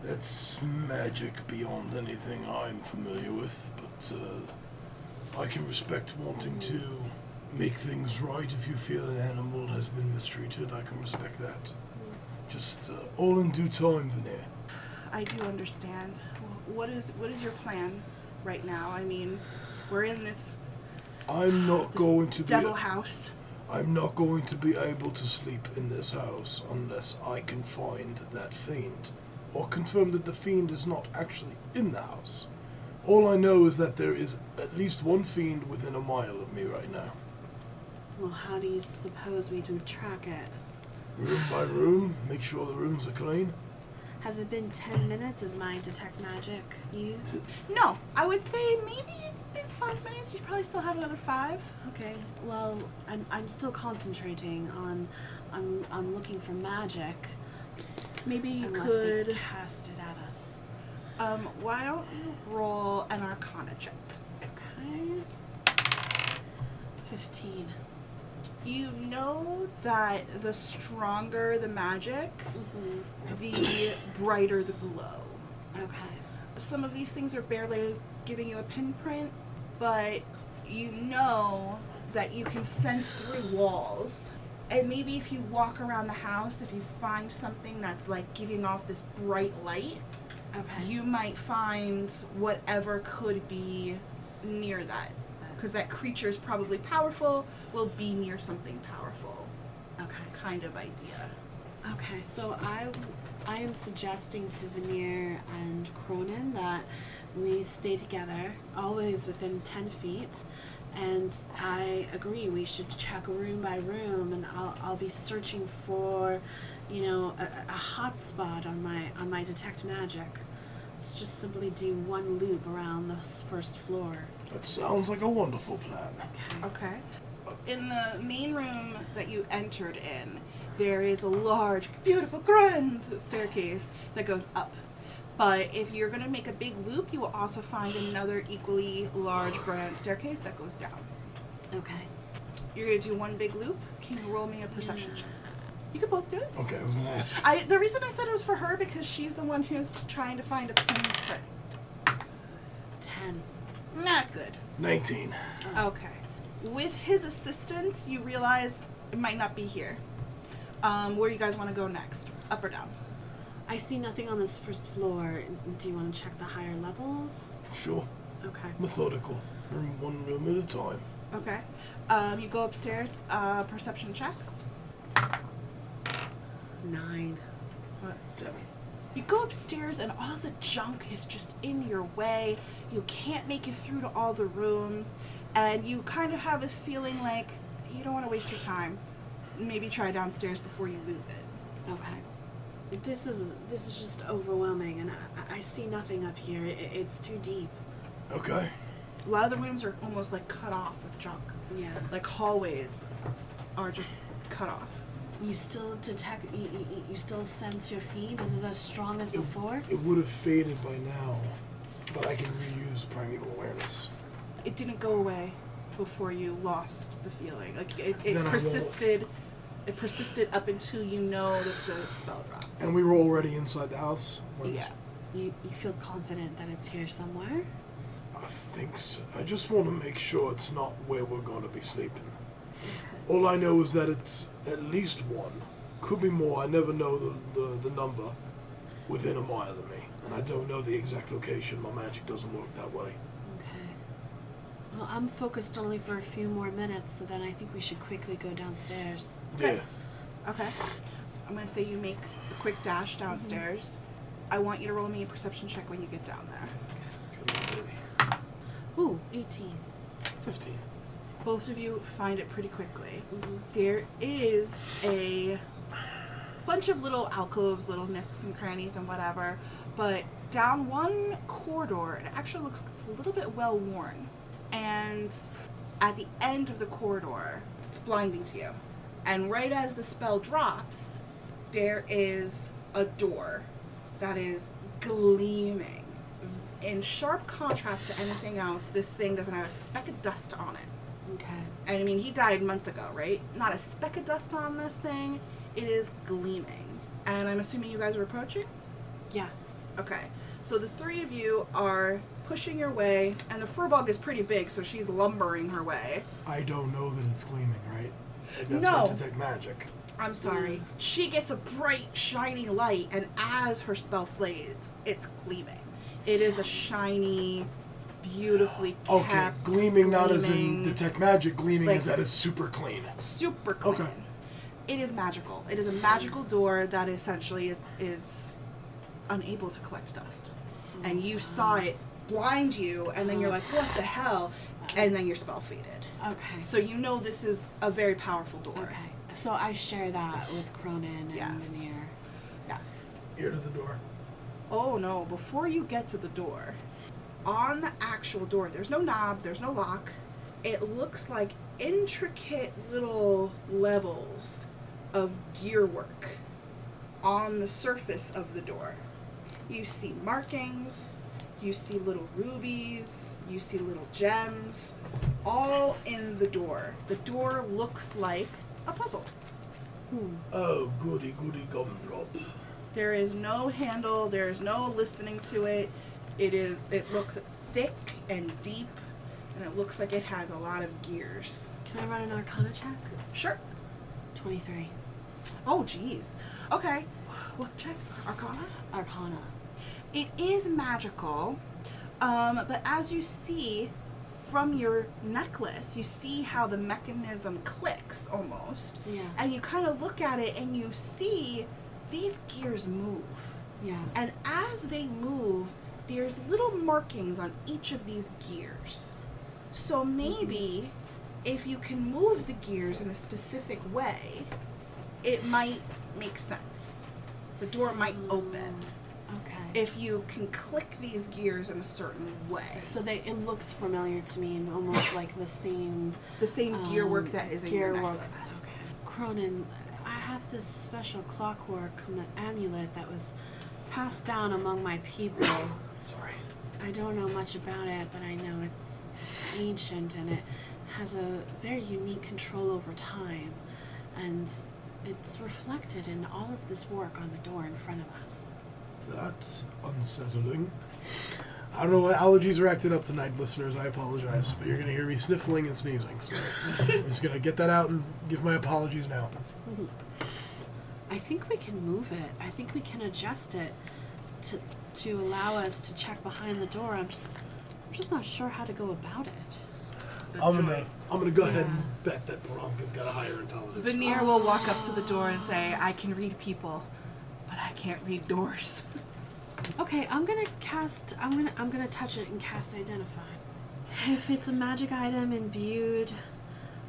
That's magic beyond anything I'm familiar with, but uh, I can respect wanting to make things right if you feel an animal has been mistreated. I can respect that. Just uh, all in due time, Veneer. I do understand. What is what is your plan right now? I mean, we're in this, I'm not this going to be. devil house. I'm not going to be able to sleep in this house unless I can find that fiend, or confirm that the fiend is not actually in the house. All I know is that there is at least one fiend within a mile of me right now. Well, how do you suppose we do track it? Room by room, make sure the rooms are clean. Has it been 10 minutes? Is my detect magic used? No, I would say maybe it's been five minutes. You probably still have another five. Okay, well, I'm, I'm still concentrating on, on, on looking for magic. Maybe you unless could. they cast it at us. Um, why don't you roll an Arcana check? Okay. 15. You know that the stronger the magic, Mm-hmm. the brighter the glow. Okay. some of these things are barely giving you a pinprint, but you know that you can sense through walls. And maybe if you walk around the house, if you find something that's like giving off this bright light, Okay. you might find whatever could be near that. Because that creature is probably powerful, will be near something powerful, Okay. kind of idea. Okay, so I, I am suggesting to Veneer and Kronan that we stay together, always within 10 feet. And I agree, we should check room by room, and I'll, I'll be searching for, you know, a, a hot spot on my on my detect magic. Let's just simply do one loop around this first floor. That sounds like a wonderful plan. Okay. Okay. In the main room that you entered in, there is a large, beautiful, grand staircase that goes up. But if you're going to make a big loop, you will also find another equally large, grand staircase that goes down. Okay. You're going to do one big loop. Can you roll me a perception check? You can both do it. Okay, I was gonna ask. I the reason I said it was for her because she's the one who's trying to find a pinprint. 10. Not good. 19. Okay. With his assistance, you realize it might not be here. Um, where you guys want to go next? Up or down? I see nothing on this first floor. Do you want to check the higher levels? Sure. Okay. Methodical. Room one room at a time. Okay. Um, you go upstairs. Uh, perception checks. Nine. What? Seven. You go upstairs, and all the junk is just in your way. You can't make it through to all the rooms, and you kind of have a feeling like you don't want to waste your time. Maybe try downstairs before you lose it. Okay. This is this is just overwhelming, and I, I see nothing up here. It, it's too deep. Okay. A lot of the rooms are almost like cut off with junk. Yeah. Like hallways are just cut off. You still detect. You, you, you still sense your feed. Is this as strong as It- before? It would have faded by now, but I can reuse primeval awareness. It didn't go away before you lost the feeling. Like it, it Then I won't. persisted. It persisted up until you know that the spell dropped. And we were already inside the house. when Yeah. You you feel confident that it's here somewhere? I think so. I just want to make sure it's not where we're going to be sleeping. All I know is that it's at least one. Could be more. I never know the, the, the number within a mile of me. And I don't know the exact location. My magic doesn't work that way. Okay. Well, I'm focused only for a few more minutes, so then I think we should quickly go downstairs. Okay. Yeah. Okay. I'm gonna say you make a quick dash downstairs. I want you to roll me a perception check when you get down there. Come on. Ooh, 18. 15. Both of you find it pretty quickly. Mhm. There is a bunch of little alcoves, little nooks and crannies and whatever. But down one corridor, it actually looks it's a little bit well worn. And at the end of the corridor, it's blinding to you. And right as the spell drops, there is a door that is gleaming. In sharp contrast to anything else, this thing doesn't have a speck of dust on it. Okay. And I mean, he died months ago, right? Not a speck of dust on this thing. It is gleaming. And I'm assuming you guys are approaching? Yes. Okay. So the three of you are pushing your way, and the firbolg is pretty big, so she's lumbering her way. I don't know that it's gleaming, right? Like, That's No. for detect magic. I'm sorry. She gets a bright, shiny light, and as her spell fades, it's gleaming. It is a shiny, beautifully Okay, kept, gleaming not as in gleaming, detect magic, gleaming Like- is that it's super clean. super clean. Okay. It is magical. It is a magical door that essentially is is unable to collect dust. And you saw it blind you, and then you're oh. like, "What the hell?" And then your spell faded. Okay. So you know this is a very powerful door. Okay. So I share that with Kronan and Yeah. Veneer. Yes. Ear to the door. Oh no! Before you get to the door, on the actual door, there's no knob. There's no lock. It looks like intricate little levels of gear work on the surface of the door. You see markings, you see little rubies, you see little gems, all in the door. The door looks like a puzzle. Hmm. Oh, goody goody gumdrop. There is no handle, there is no listening to it. It is it looks thick and deep and it looks like it has a lot of gears. Can I run an Arcana check? Sure. 23. Oh geez. Okay. What check? Arcana? Arcana. It is magical, um, but as you see from your necklace, you see how the mechanism clicks almost. Yeah. And you kind of look at it and you see these gears move. Yeah. And as they move, there's little markings on each of these gears. So Mm-hmm. maybe if you can move the gears in a specific way, it might make sense. The door might open Okay. If you can click these gears in a certain way. so they it looks familiar to me and almost like the same The same gear work um, that is in gear your work. Okay. Kronan, I have this special clockwork amulet that was passed down among my people. Sorry. I don't know much about it, but I know it's ancient and it has a very unique control over time. And it's reflected in all of this work on the door in front of us. That's unsettling. I don't know what allergies are acting up tonight, listeners. I apologize, but you're gonna hear me sniffling and sneezing. So I'm just gonna get that out and give my apologies now. I think we can move it. I think we can adjust it to to allow us to check behind the door. I'm just I'm just not sure how to go about it. I'm joy. gonna I'm gonna go ahead and bet that Branka's got a higher intelligence. Veneer will walk up to the door and say, I can read people, but I can't read doors. Okay, I'm gonna cast. I'm gonna. I'm gonna touch it and cast identify. If it's a magic item imbued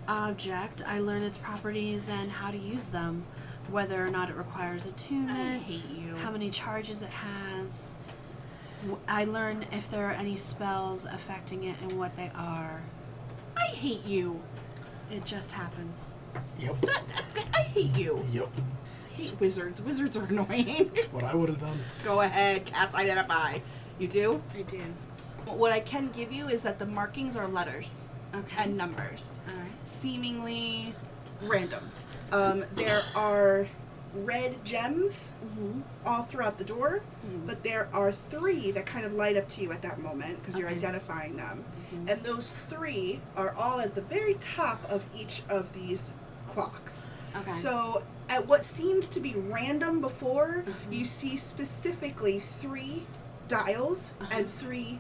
object, I learn its properties and how to use them, whether or not it requires attunement, I hate you. how many charges it has. I learn if there are any spells affecting it and what they are. I hate you. It just happens. Yep. Uh, I hate you. Yep. I hate wizards. Wizards are annoying. What I would have done. Go ahead, cast identify. You do? I do. What I can give you is that the markings are letters Okay. and numbers, all right. seemingly random. Um, there are red gems Mm-hmm. all throughout the door, Mhm. but there are three that kind of light up to you at that moment because you're identifying them. Mhm. And those three are all at the very top of each of these clocks. Okay. So, at what seemed to be random before, Mhm. you see specifically three dials Uh-huh. and three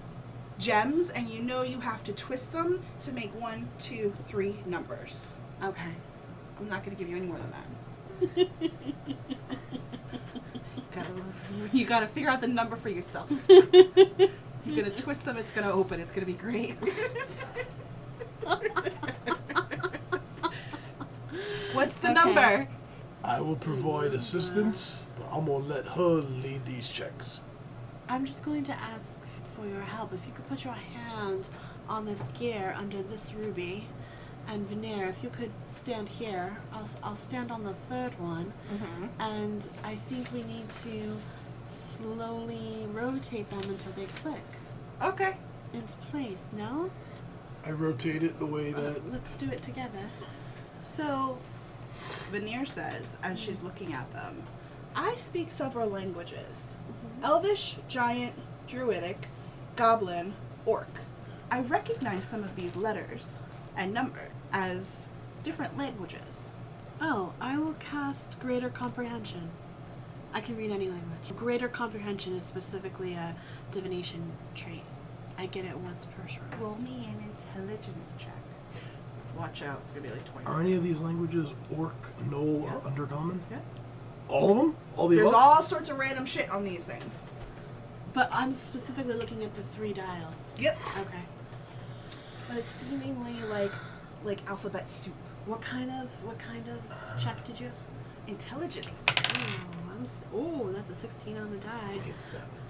gems, and you know you have to twist them to make one, two, three numbers. okay. I'm not going to give you any more than that. gotta, you gotta figure out the number for yourself. You're gonna twist them, it's gonna open, it's gonna be great. What's the Okay. number? I will provide assistance, but I'm gonna let her lead these checks. I'm just going to ask for your help. If you could put your hand on this gear under this ruby, and Veneer, if you could stand here, I'll, s- I'll stand on the third one, Mm-hmm. and I think we need to slowly rotate them until they click Okay. into place. No? I rotate it the way that Let's do it together. So, Veneer says, as she's looking at them, I speak several languages Elvish, Giant, Druidic, Goblin, Orc. I recognize some of these letters and number as different languages. Oh, I will cast Greater Comprehension. I can read any language. Greater Comprehension is specifically a divination trait. I get it once per short Roll me an intelligence check. Watch out, it's gonna be like 20. are any of these languages orc, gnoll, Yeah. or undercommon? Yeah. All of them? All the There's above? all sorts of random shit on these things. But I'm specifically looking at the three dials. Yep. Okay. But it's seemingly like like alphabet soup. What kind of what kind of check did you ask? Intelligence. Oh, I'm s- oh, that's a 16 on the die.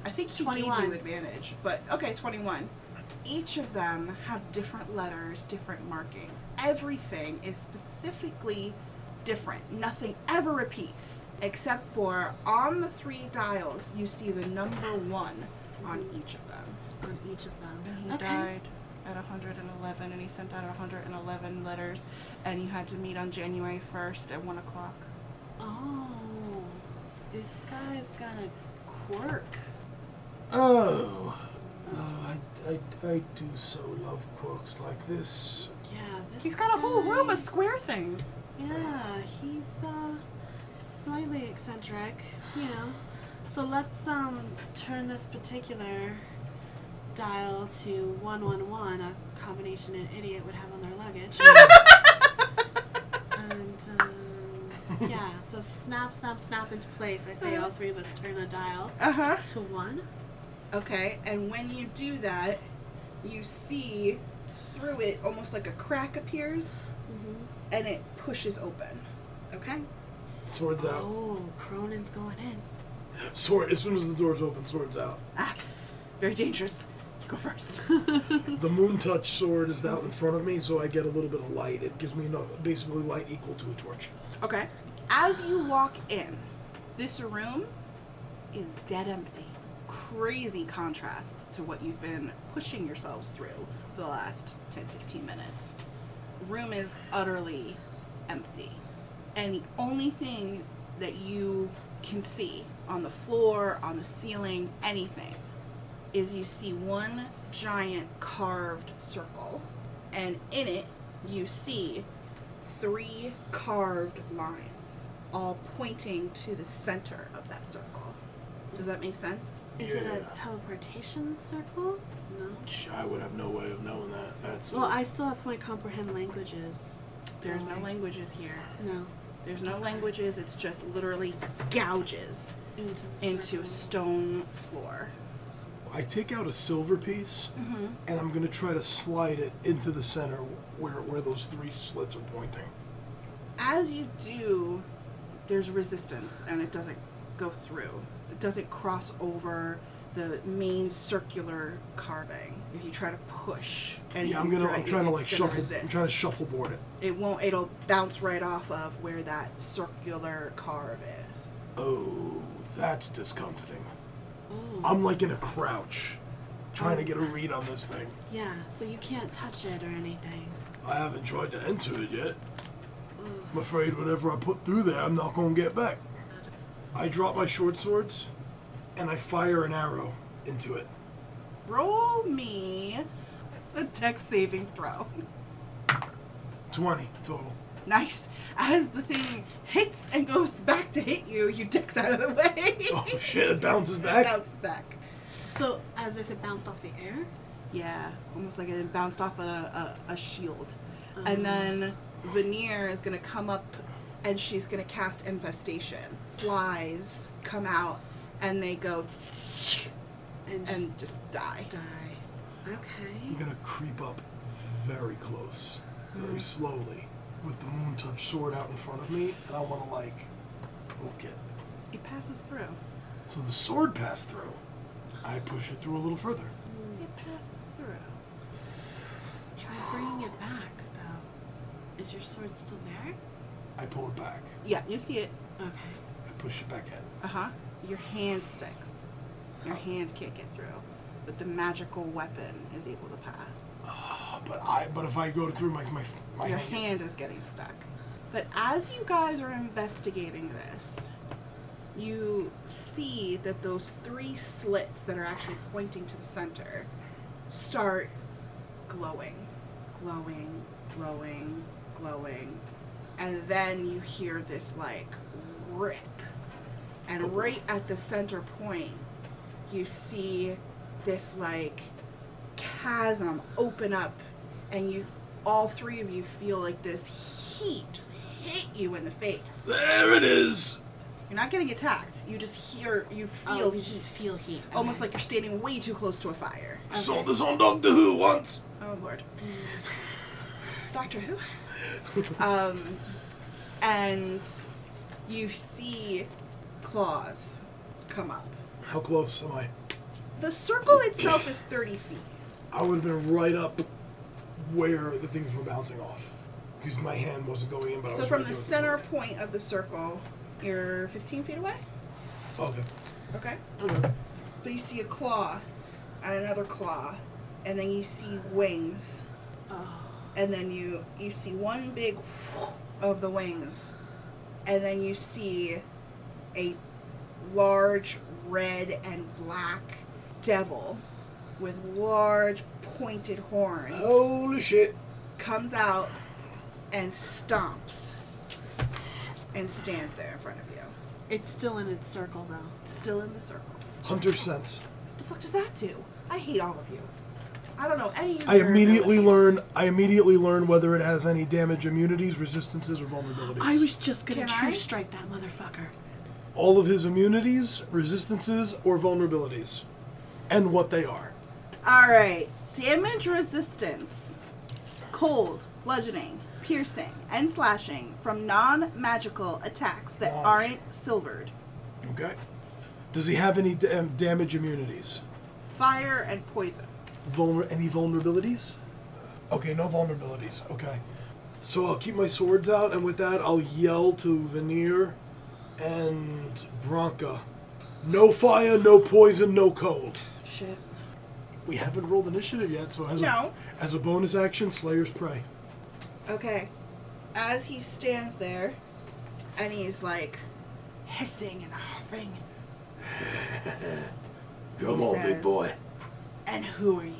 I think he gave 21. you advantage, but okay, 21. Each of them has different letters, different markings. Everything is specifically different. Nothing ever repeats, except for on the three dials, you see the number one on each of them. On each of them. And he okay. died at 111, and he sent out 111 letters, and you had to meet on January 1st at 1 o'clock. Oh, this guy's got a quirk. Oh. Oh, I, I, I do so love quirks like this. Yeah, this. He's got a whole room of square things. Yeah, he's uh slightly eccentric, you know. So let's um turn this particular dial to 111, a combination an idiot would have on their luggage. and um, yeah, so snap, snap, snap into place. I say all three of us turn a dial Uh huh. to one. Okay, and when you do that, you see through it almost like a crack appears Mm-hmm. and it pushes open. Okay. Swords out. Oh, Kronan's going in. Sword. As soon as the doors open, swords out. Ah, pss, pss, very dangerous. You go first. The moon touch sword is out in front of me, so I get a little bit of light. It gives me no, basically light equal to a torch. okay. As you walk in, this room is dead empty. Crazy contrast to what you've been pushing yourselves through for the last 10 15 minutes. Room is utterly empty. And the only thing that you can see on the floor, on the ceiling, anything, is you see one giant carved circle. And in it, you see three carved lines, all pointing to the center of that circle. Does that make sense? Is it Yeah. a teleportation circle? No. Sh- I would have no way of knowing that. That's Well, I still have my comprehend languages. There's no going. languages here. No. There's no languages, it's just literally gouges Into the into circle. a stone floor. I take out a silver piece, Mm-hmm. and I'm gonna try to slide it into the center where where those three slits are pointing. As you do, there's resistance and it doesn't go through. It doesn't cross over the main circular carving. If you try to push anything Yeah, I'm gonna. I'm trying to like gonna shuffle. I'm trying to shuffleboard it. it won't it'll bounce right off of where that circular carve is Oh, that's discomforting. Oh. I'm like in a crouch, trying to get a oh. read on this thing. yeah, so you can't touch it or anything. I haven't tried to enter it yet. Ugh. I'm afraid whatever I put through there, I'm not gonna get back. I drop my short swords, and I fire an arrow into it. roll me a dex saving throw Twenty total. nice as the thing hits and goes back to hit you you dex out of the way Oh shit! It bounces back. It back. bounces back So, as if it bounced off the air? yeah almost like it bounced off a, a, a shield Um, and then veneer is gonna come up and she's gonna cast infestation flies come out and they go And just, and just die die. Okay. I'm gonna creep up very close, very mm-hmm. slowly, with the moon touch sword out in front of me, and I want to like poke it. It passes through. So the sword passed through. I push it through a little further. Mm. It passes through. Try bringing it back, though. Is your sword still there? I pull it back. Yeah, you see it. Okay. Push it back in. Uh huh. Your hand sticks. Your hand can't get through, but the magical weapon is able to pass. Uh, But I, but if I go through my my my Your hand, hand is getting stuck. But as you guys are investigating this, you see that those three slits that are actually pointing to the center start glowing, glowing, glowing, glowing. And then you hear this like rip. And right at the center point, you see this like chasm open up and you all three of you feel like this heat just hit you in the face. there it is. You're not getting attacked. You just hear, you feel, Oh, you heat. just feel heat. almost Okay. like you're standing way too close to a fire. I saw this on Doctor Who once. Oh lord. Doctor Who? um, and you see claws come up. How close am I? The circle itself is 30 feet. I would have been right up where the things were bouncing off, because my hand wasn't going in. But I So was from right the there with center sword. point of the circle, you're 15 feet away. Oh, okay. Okay. Okay. So you see a claw, and another claw, and then you see wings, Oh. and then you you see one big of the wings, and then you see a large red and black devil with large pointed horns Holy shit! comes out and stomps and stands there in front of you, It's still in its circle, though. still in the circle. Hunter sense. What the fuck does that do? I hate all of you. I don't know any I immediately abilities. learn. I immediately learn whether it has any damage, immunities, resistances, or vulnerabilities. I was just gonna Can true I? strike that motherfucker. All of his immunities, resistances, or vulnerabilities, and what they are. All right. Damage resistance, cold, bludgeoning, piercing, and slashing from non-magical attacks that aren't silvered. Okay. Does he have any dam- damage immunities? Fire and poison. Vulner- any vulnerabilities? Okay, no vulnerabilities. Okay. So I'll keep my swords out, and with that, I'll yell to Veneer and Branka. No fire, no poison, no cold. Shit. We haven't rolled initiative yet, so as No. a as a bonus action, Slayer's Prey. Okay. As he stands there, and he's like hissing and huffing. Come on, says- big boy. And who are you?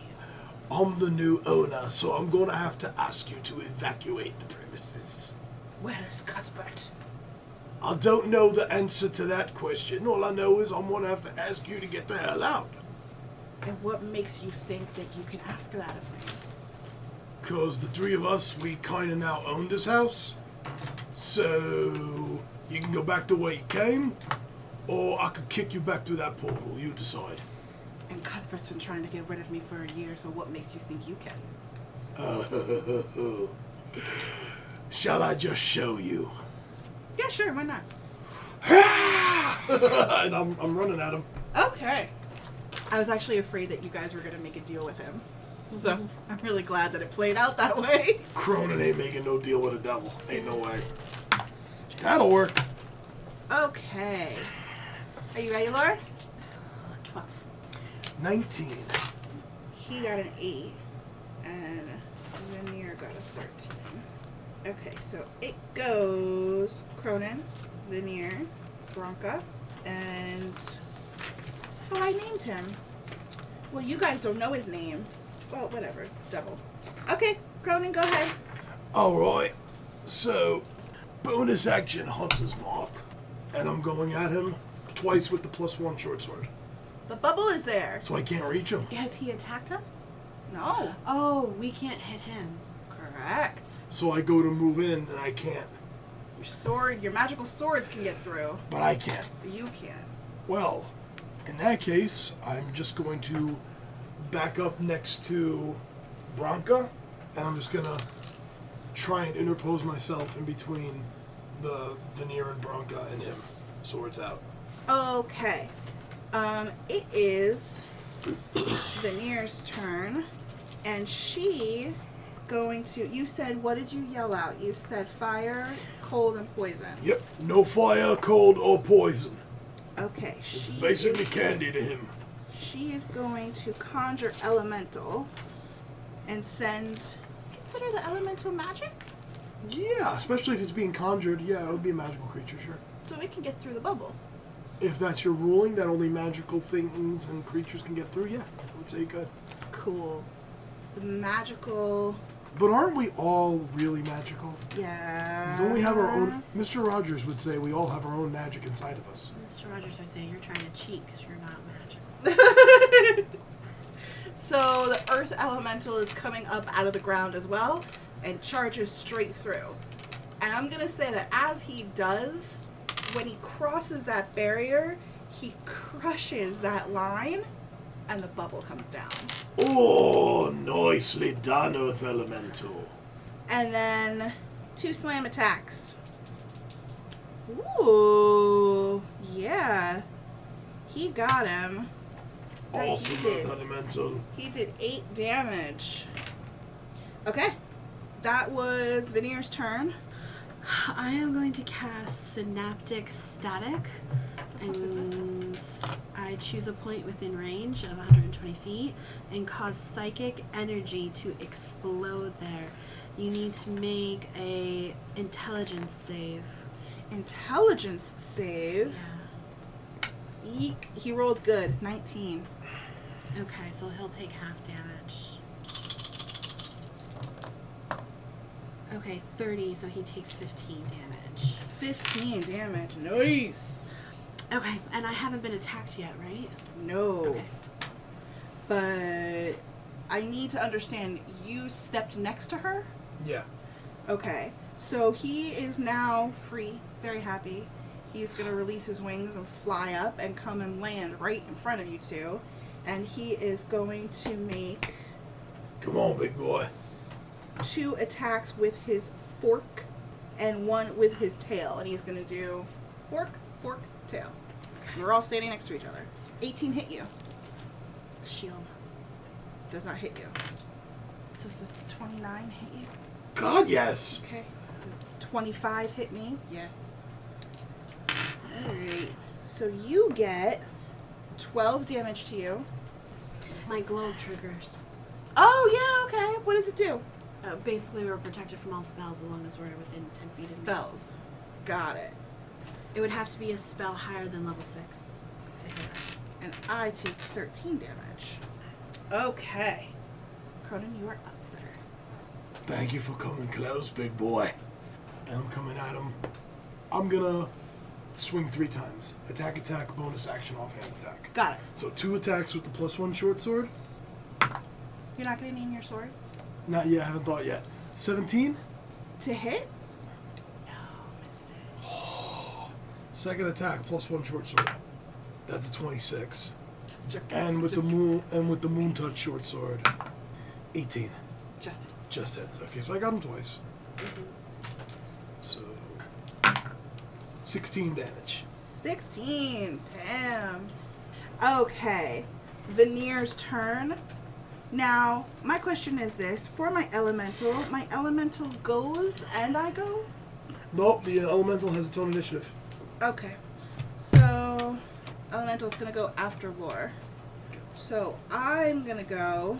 I'm the new owner, so I'm gonna have to ask you to evacuate the premises. Where is Cuthbert? I don't know the answer to that question. All I know is I'm gonna have to ask you to get the hell out. And what makes you think that you can ask that of me? Cause the three of us, we kinda now own this house. So you can go back the way you came, or I could kick you back through that portal. You decide. And Cuthbert's been trying to get rid of me for a year, so what makes you think you can? Shall I just show you? Yeah, sure, why not? and I'm, I'm running at him. Okay. I was actually afraid that you guys were going to make a deal with him. So I'm really glad that it played out that way. Kronan ain't making no deal with a devil. Ain't no way. That'll work. Okay. Are you ready, Laura? Uh, 12. 19. He got an 8, and Veneer got a 13. Okay, so it goes Kronan, Veneer, Branka, and. Oh, I named him. Well, you guys don't know his name. Well, whatever. Devil. Okay, Kronan, go ahead. Alright. So, bonus action Hunter's Mark. And I'm going at him twice with the plus one short sword. The bubble is there. So I can't reach him. Has he attacked us? No. Oh, we can't hit him. Correct. So I go to move in and I can't. Your sword, your magical swords can get through, But I can't. but you can't. Well, in that case, I'm just going to back up next to Branka. And I'm just gonna try and interpose myself in between the Veneer and Branka and him. Swords out. Okay. Um, it is Veneer's turn, and she going to. You said what did you yell out? You said fire, cold, and poison. Yep. No fire, cold, or poison. Okay. It's She basically is, candy to him. she is going to conjure elemental, and send. Consider the elemental magic, Yeah, especially if it's being conjured. Yeah, it would be a magical creature, sure. so it can get through the bubble. If that's your ruling, that only magical things and creatures can get through, yeah, I would say you could. Cool. The magical. But aren't we all really magical? Yeah. Don't we have our own? Mr. Rogers would say we all have our own magic inside of us. Mr. Rogers, would say you're trying to cheat because you're not magical. so the earth elemental is coming up out of the ground as well and charges straight through. And I'm going to say that as he does, when he crosses that barrier, he crushes that line and the bubble comes down. Oh, nicely done, Earth Elemental. And then two slam attacks. Ooh, yeah. He got him. Right, he Awesome, did. Earth Elemental. He did eight damage. Okay. That was Veneer's turn. I am going to cast Synaptic Static, and I choose a point within range of 120 feet and cause psychic energy to explode there. You need to make a intelligence save. Intelligence save. Yeah. Eek. He rolled good. 19. Okay, so he'll take half damage. Okay, 30, so he takes 15 damage. 15 damage. Nice. Okay, and I haven't been attacked yet, right? No. Okay. But I need to understand you stepped next to her? Yeah. Okay. So he is now free, very happy. He's going to release his wings and fly up and come and land right in front of you two. And he is going to make Come on, big boy. two attacks with his fork and one with his tail. And he's going to do fork, fork, tail. We're all standing next to each other. 18 hit you. Shield. Does not hit you. Does the 29 hit you? God, yes. Okay. 25 hit me. Yeah. Alright. So you get 12 damage to you. My globe triggers. Oh, yeah, okay. What does it do? Uh, basically, we're protected from all spells as long as we're within 10 feet of me. Spells. Got it. It would have to be a spell higher than level 6 to hit us. And I take 13 damage. Okay. Kronan, you are up, sir. Thank you for coming close, big boy. And I'm coming at him. I'm gonna swing three times. Attack, attack, bonus action, offhand attack. Got it. So two attacks with the plus one short sword. You're not going to name your swords? Not yet, I haven't thought yet. 17. To hit? No, missed it. Second attack, plus one short sword. That's a 26. And with the moon and with the moon touch short sword. 18. Just heads. Just hits. Okay, so I got him twice. Mm-hmm. So 16 damage. 16. Damn. Okay. Veneer's turn. Now, my question is this. For my elemental, my elemental goes and I go? Nope, the elemental has its own initiative. Okay. So, elemental's gonna go after Lore. So, I'm gonna go.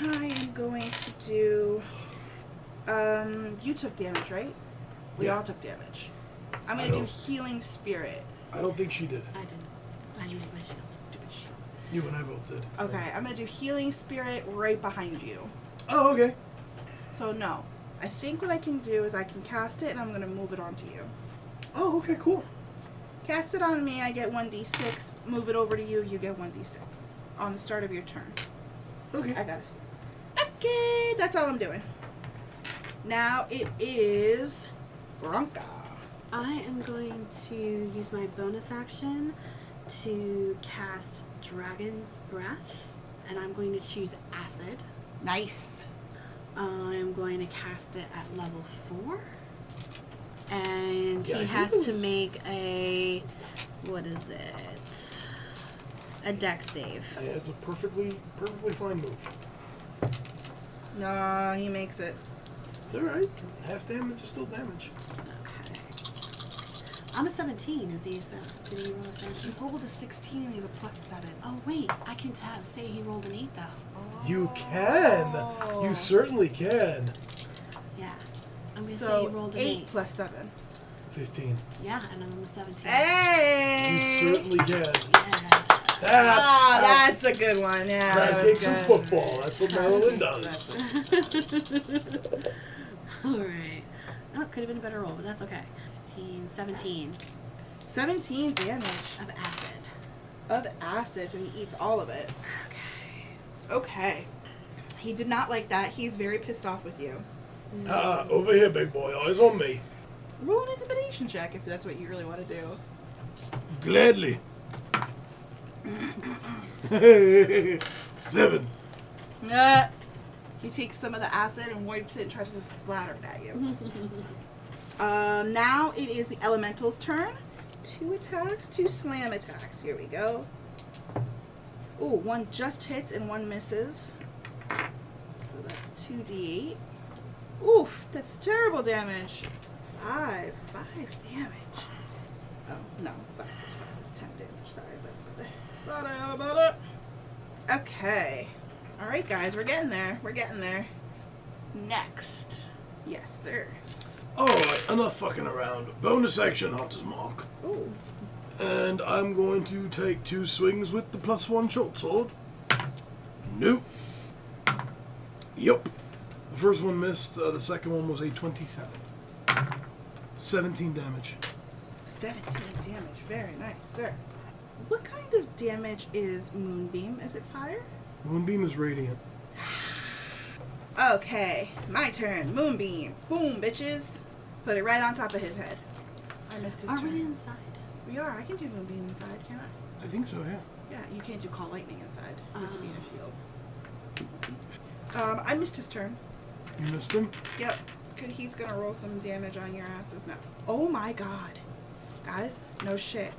I am going to do. Um, you took damage, right? We Yeah. all took damage. I'm gonna do healing spirit. I don't think she did. I didn't. I used my shield. Stupid shit. You and I both did. Okay, I'm gonna do healing spirit right behind you. Oh, okay. So no, I think what I can do is I can cast it and I'm gonna move it onto you. Oh, okay, cool. Cast it on me, I get 1d6. Move it over to you, you get 1d6 on the start of your turn. Okay. I got it. Okay, that's all I'm doing. Now it is Branka. I am going to use my bonus action to cast Dragon's Breath, and I'm going to choose Acid. Nice. I'm going to cast it at level four. And Yeah, he has it to make a. What is it? A deck save. Yeah, it's a perfectly perfectly fine move. No, he makes it. It's all right. Half damage is still damage. Okay. On a 17, is he? a- Did he roll a He 17? rolled a 16 and he's a plus 7. Oh, wait. I can tell, say he rolled an 8, though. You can. Oh. You certainly can. Yeah. I'm going to say So he rolled an 8 8. plus 7. Fifteen. Yeah, and I'm a 17. Hey! You certainly can. Yeah. That's Ah, how that's a good one. Yeah. crab that was cakes and good. football. That's what Marilyn does. Alright. Oh, could have been a better roll, but that's okay. 15, 17 17 damage of acid. of acid, so he eats all of it. Okay. Okay. He did not like that. He's very pissed off with you. Ah, over here, big boy. Eyes on me. Roll an intimidation check if that's what you really want to do. Gladly. Seven. Nah. He takes some of the acid and wipes it and tries to splatter it at you. um, now it is the elemental's turn. Two attacks, two slam attacks. Here we go. Ooh, one just hits and one misses. So that's 2d8. Oof, that's terrible damage. Five, five damage. Oh, no, five plus five is ten damage. Sorry, but sorry about it. Okay. Alright, guys, we're getting there. We're getting there. Next. Yes, sir. Alright, enough fucking around. Bonus action, Hunter's Mark. Ooh. And I'm going to take two swings with the plus one short sword. Nope. Yup. The first one missed, uh, the second one was a 27. 17 damage. 17 damage. Very nice, sir. What kind of damage is Moonbeam? Is it fire? Moonbeam is radiant. Okay, my turn. Moonbeam. Boom, bitches. Put it right on top of his head. I missed his Are turn. we inside? We are. I can do Moonbeam inside, can I? I think so, yeah. Yeah, you can't do Call Lightning inside. You have to be in a field. Um, I missed his turn. You missed him? Yep. 'Cause He's gonna roll some damage on your asses now. Oh my god. Guys, no shit.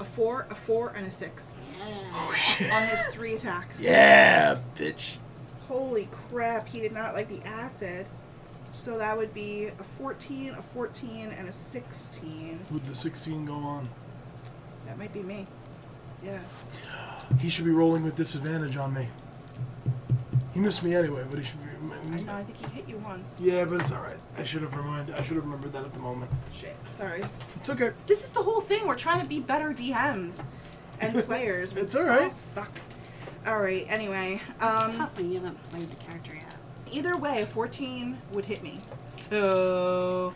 A four, a four, and a six. Yeah. Oh shit. On his three attacks. Yeah, bitch. Holy crap, he did not like the acid. So that would be a 14, a 14, and a 16. Would the 16 go on? That might be me. Yeah. He should be rolling with disadvantage on me. He missed me anyway, but he should be. I know, I think he hit you once. Yeah, but it's alright. I should have reminded. I should have remembered that at the moment. Shit, sorry. It's okay. This is the whole thing. We're trying to be better DMs and players. It's all right. We suck. All right. Anyway, it's um, tough when you haven't played the character yet. either way, a 14 would hit me. So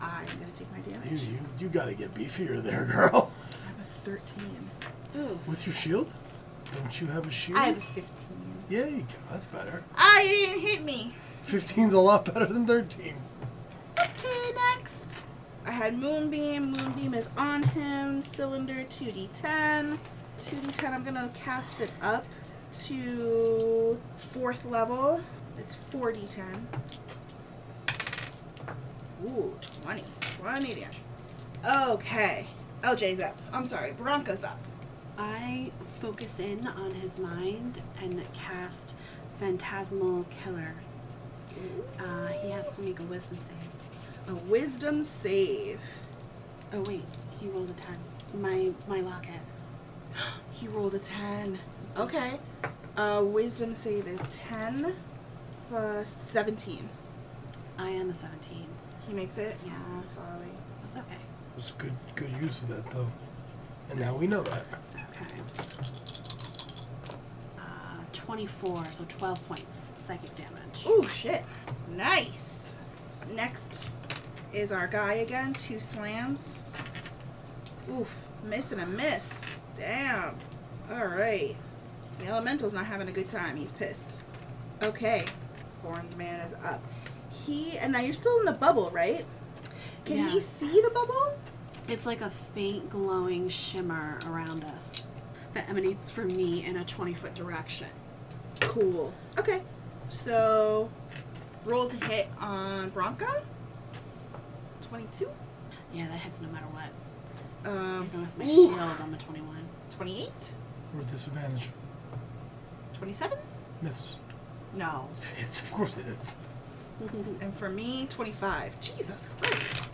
I'm gonna take my You, damage. you, you gotta get beefier there, girl. I have a 13. Ooh. With your shield? Don't you have a shield? I have a 15. Yeah, you go. That's better. Ah, you didn't hit me. 15's a lot better than 13. Okay, next. I had Moonbeam. Moonbeam is on him. Cylinder 2d10. 2d10, I'm gonna cast it up to fourth level. It's 4d10. Ooh, 20. 20 damage. Okay. LJ's up. I'm sorry, Branka's up. I focus in on his mind and cast Phantasmal Killer. Uh, he has to make a wisdom save. A wisdom save. Oh wait, he rolled a ten. My my locket. He rolled a 10. Okay. Uh, wisdom save is 10 plus 17. I am a seventeen. He makes it? Yeah. Sorry. That's okay. It was good, good use of that, though. And now we know that. Uh, twenty-four, so twelve points psychic damage. Ooh, shit. Nice. Next is our guy again. Two slams. Oof. Miss and a miss. Damn. Alright. The elemental's not having a good time. He's pissed. Okay. Horned man is up. He, and now you're still in the bubble, right? Can Yeah. he see the bubble? It's like a faint glowing shimmer around us that emanates from me in a twenty-foot direction. Cool. Okay. So Roll to hit on Branka. 22. Yeah, that hits no matter what. Um, Even with my ooh, shield, I'm a 21. 28. We're at disadvantage. 27? Misses. No. It's of course it is. And for me, 25. Jesus Christ.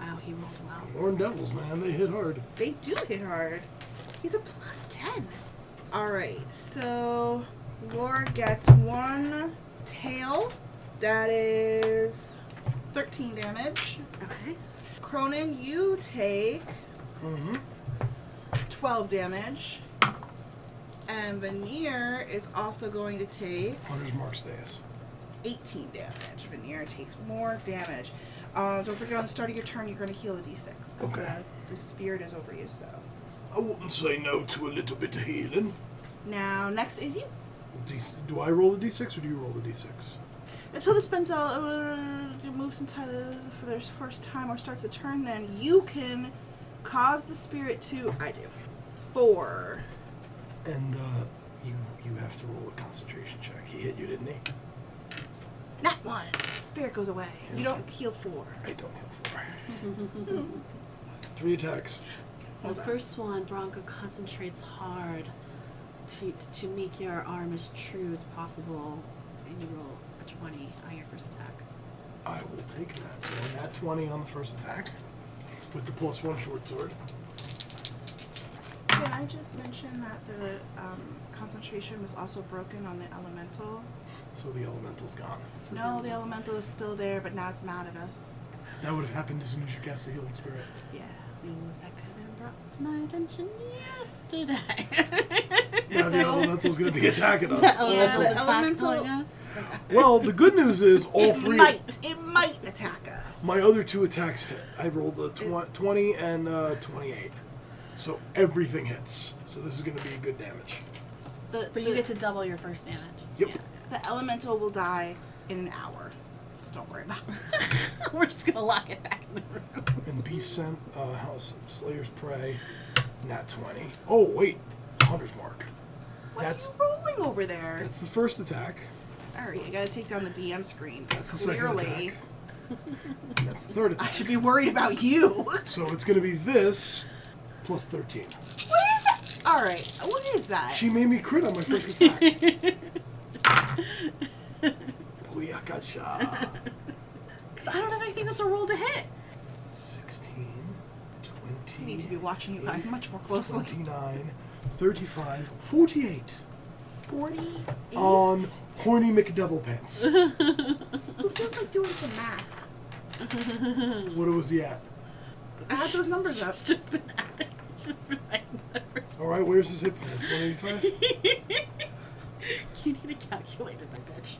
Wow, he rolled well. Horn devils, man, they hit hard. They do hit hard. He's a plus 10. Alright, so Lord gets one tail. That is 13 damage. Okay. Kronan, you take Mm-hmm. 12 damage. And Veneer is also going to take Hunter's mark stays. 18 damage. Veneer takes more damage. Uh, don't forget on the start of your turn, you're going to heal a d6. 'cause Okay. The, the spirit is over you, so. I wouldn't say no to a little bit of healing. Now, next is you. D- do I roll the d6 or do you roll the d6? Until the spends uh, moves entirely for their first time or starts a turn, then you can cause the spirit to. I do. Four. And uh, you you have to roll a concentration check. He hit you, didn't he? Not one. Spirit goes away. You don't heal four. I don't heal four. Three attacks. The Hold first one, Branka concentrates hard to to make your arm as true as possible, and you roll a 20 on your first attack. I will take that. So on that 20 on the first attack, with the plus one short sword. Can I just mention that the um, concentration was also broken on the elemental? So the elemental's gone. No, the elemental is still there, but now it's mad at us. That would have happened as soon as you cast the healing spirit. Yeah. Things that could have brought to my attention yesterday. Now the elemental's going to be attacking us. Oh, Yeah, yeah, the the elemental- elemental. Well, the good news is all it three. might. It might attack us. My other two attacks hit. I rolled a tw- 20 and uh, 28. So everything hits. So this is going to be good damage. The, But you the- get to double your first damage. Yep. The elemental will die in an hour, so don't worry about it. We're just gonna lock it back in the room. And Beast Sent, uh, House of Slayer's Prey, not 20. Oh, wait. Hunter's Mark. What That's are you rolling over there? that's the first attack. All right, I gotta take down the DM screen. That's the second clearly, attack. And that's the third attack. I should be worried about you. So it's going to be this plus 13. is that? All right, what is that? She made me crit on my first attack. Booyakasha. Because I don't have anything that's a roll to hit. 16, 20. I need to be watching you guys much more closely. 29, 35, 48 Forty-eight. on horny McDevil pants. Who feels like doing some math? what was he at? Add those numbers up. It's just been adding. It's just been adding numbers. All right, where's his hit points? 185? you need a calculator, my bitch.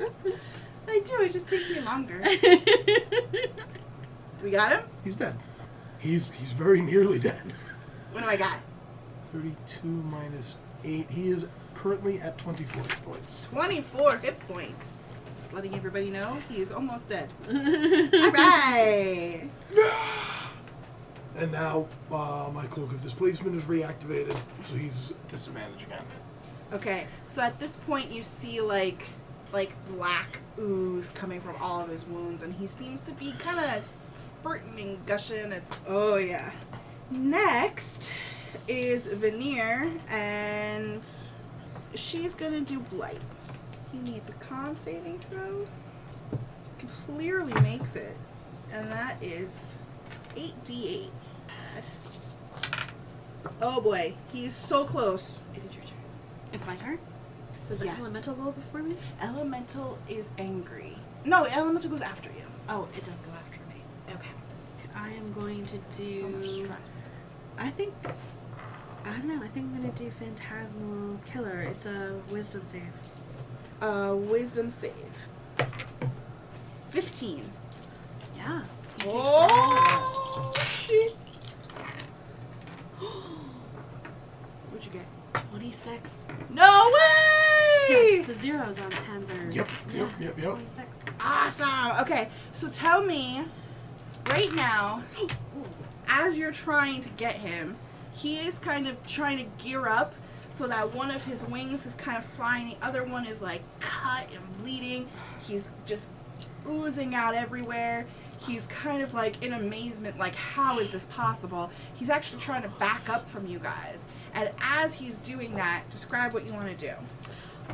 I do. It just takes me longer. We got him. He's dead. He's he's very nearly dead. What do I got? 32 minus 8. He is currently at 24 hit points. Twenty-four hit points. Just letting everybody know he is almost dead. All right. And now uh, my cloak of displacement is reactivated, so he's disadvantaged again. Okay, so at this point you see like like black ooze coming from all of his wounds, and he seems to be kind of spurting and gushing. It's oh yeah. Next is Veneer, and she's gonna do blight. He needs a con saving throw. Clearly makes it, and that is eight d eight. Oh boy, he's so close. It is your turn. It's my turn? Does the Yes. elemental go before me? Elemental is angry. No, Elemental goes after you. Oh, it does go after me. Okay. I am going to do. So stress. I think. I don't know. I think I'm going to do Phantasmal Killer. It's a wisdom save. Uh, wisdom save. 15. Yeah. Oh, shit. What'd you get? 26. No Yeah, the zeros on 10s are. Yep, yeah, yep, yep, yep. 26. Awesome. Okay, so tell me, right now, as you're trying to get him, he is kind of trying to gear up, so that one of his wings is kind of flying, the other one is like cut and bleeding. He's just oozing out everywhere. He's kind of like in amazement, like, how is this possible? He's actually trying to back up from you guys. And as he's doing that, describe what you want to do.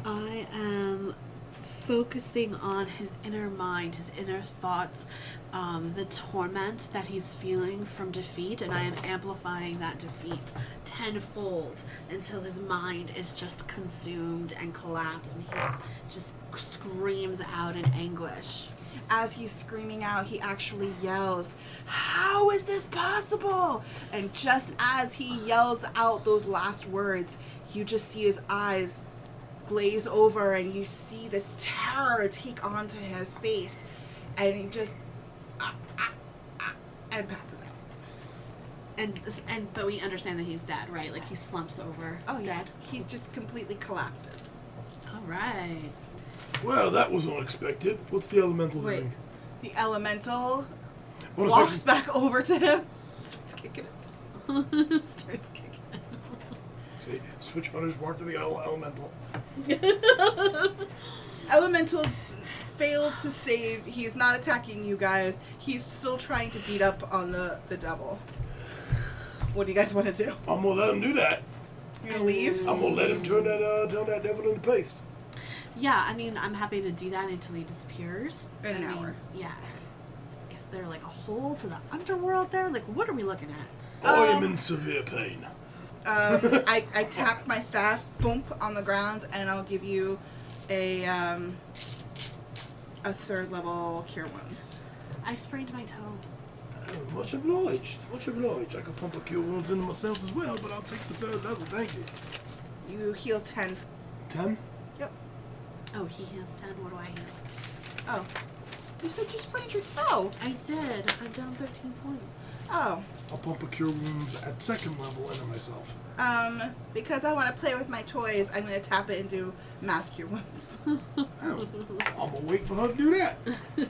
I am focusing on his inner mind, his inner thoughts, um, the torment that he's feeling from defeat, and I am amplifying that defeat tenfold until his mind is just consumed and collapsed, and he just screams out in anguish. as he's screaming out, he actually yells, How is this possible? And just as he yells out those last words, you just see his eyes glaze over and you see this terror take onto his face. And he just. ah, ah, ah, and passes out. And and but we understand that he's dead, right? Like he slumps over. Oh, yeah. dead. He just completely collapses. All right. Well, that was unexpected. What's the elemental Wait. doing? The elemental What walks back over to him. Starts kicking it. Starts kicking. See, switch hunters mark to the elemental. Elemental failed to save. He's not attacking you guys. He's still trying to beat up on the, the devil. What do you guys want to do? I'm gonna let him do that. You're gonna leave? I'm gonna let him turn that uh, turn that devil into paste. Yeah, I mean, I'm happy to do that until he disappears. In an I mean, hour. Yeah. Is there like a hole to the underworld there? Like, what are we looking at? I am Um, in severe pain. Um, I, I tap my staff, boom, on the ground, and I'll give you a um, a third level cure wounds. I sprained my toe. Uh, much obliged. Much obliged. I could pump a cure wounds into myself as well, but I'll take the third level. Thank you. You heal ten. Ten. Yep. Oh, he heals 10. What do I heal? Oh, you said you sprained your toe. I did. I'm down 13 points. Oh, I'll pump a cure wounds at second level into myself. um, because I want to play with my toys, I'm gonna tap it and do mass cure wounds. Oh, I'm gonna wait for her to do that.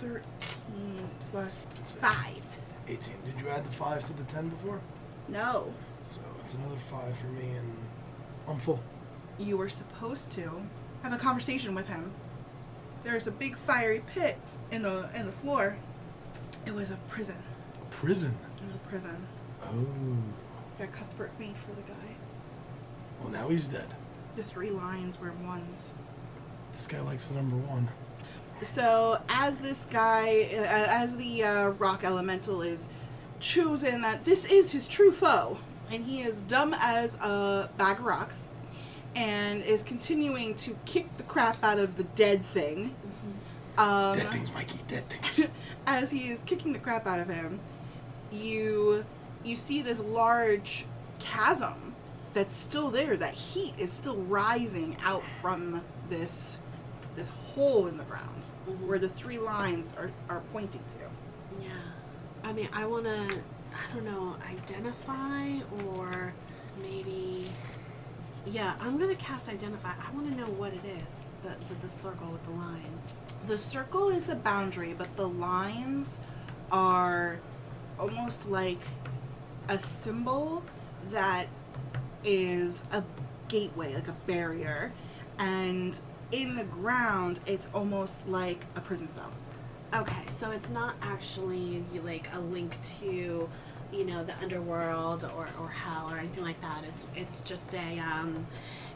Thirteen plus five. 18. Did you add the five to the ten before? No, So it's another five for me, and I'm full. you were supposed to have a conversation with him. There's a big fiery pit in the in the floor. It was a prison. A prison. It was a prison. Oh. Got Cuthbert made for the guy. Well, now he's dead. The three lines were ones. This guy likes the number one. So as this guy, uh, as the uh, rock elemental is chosen that this is his true foe, and he is dumb as a bag of rocks, and is continuing to kick the crap out of the dead thing. Um, dead things, Mikey. Dead things. as he is kicking the crap out of him, you you see this large chasm that's still there. That heat is still rising out from this this hole in the ground Mhm. where the three lines are, are pointing to. Yeah. I mean, I want to, I don't know, identify or maybe. Yeah, I'm going to cast identify. I want to know what it is, the, the, the circle with the line. The circle is the boundary, but the lines are almost like a symbol that is a gateway, like a barrier. And in the ground, it's almost like a prison cell. Okay, so it's not actually like a link to, you know, the underworld or, or hell or anything like that. It's it's just a um,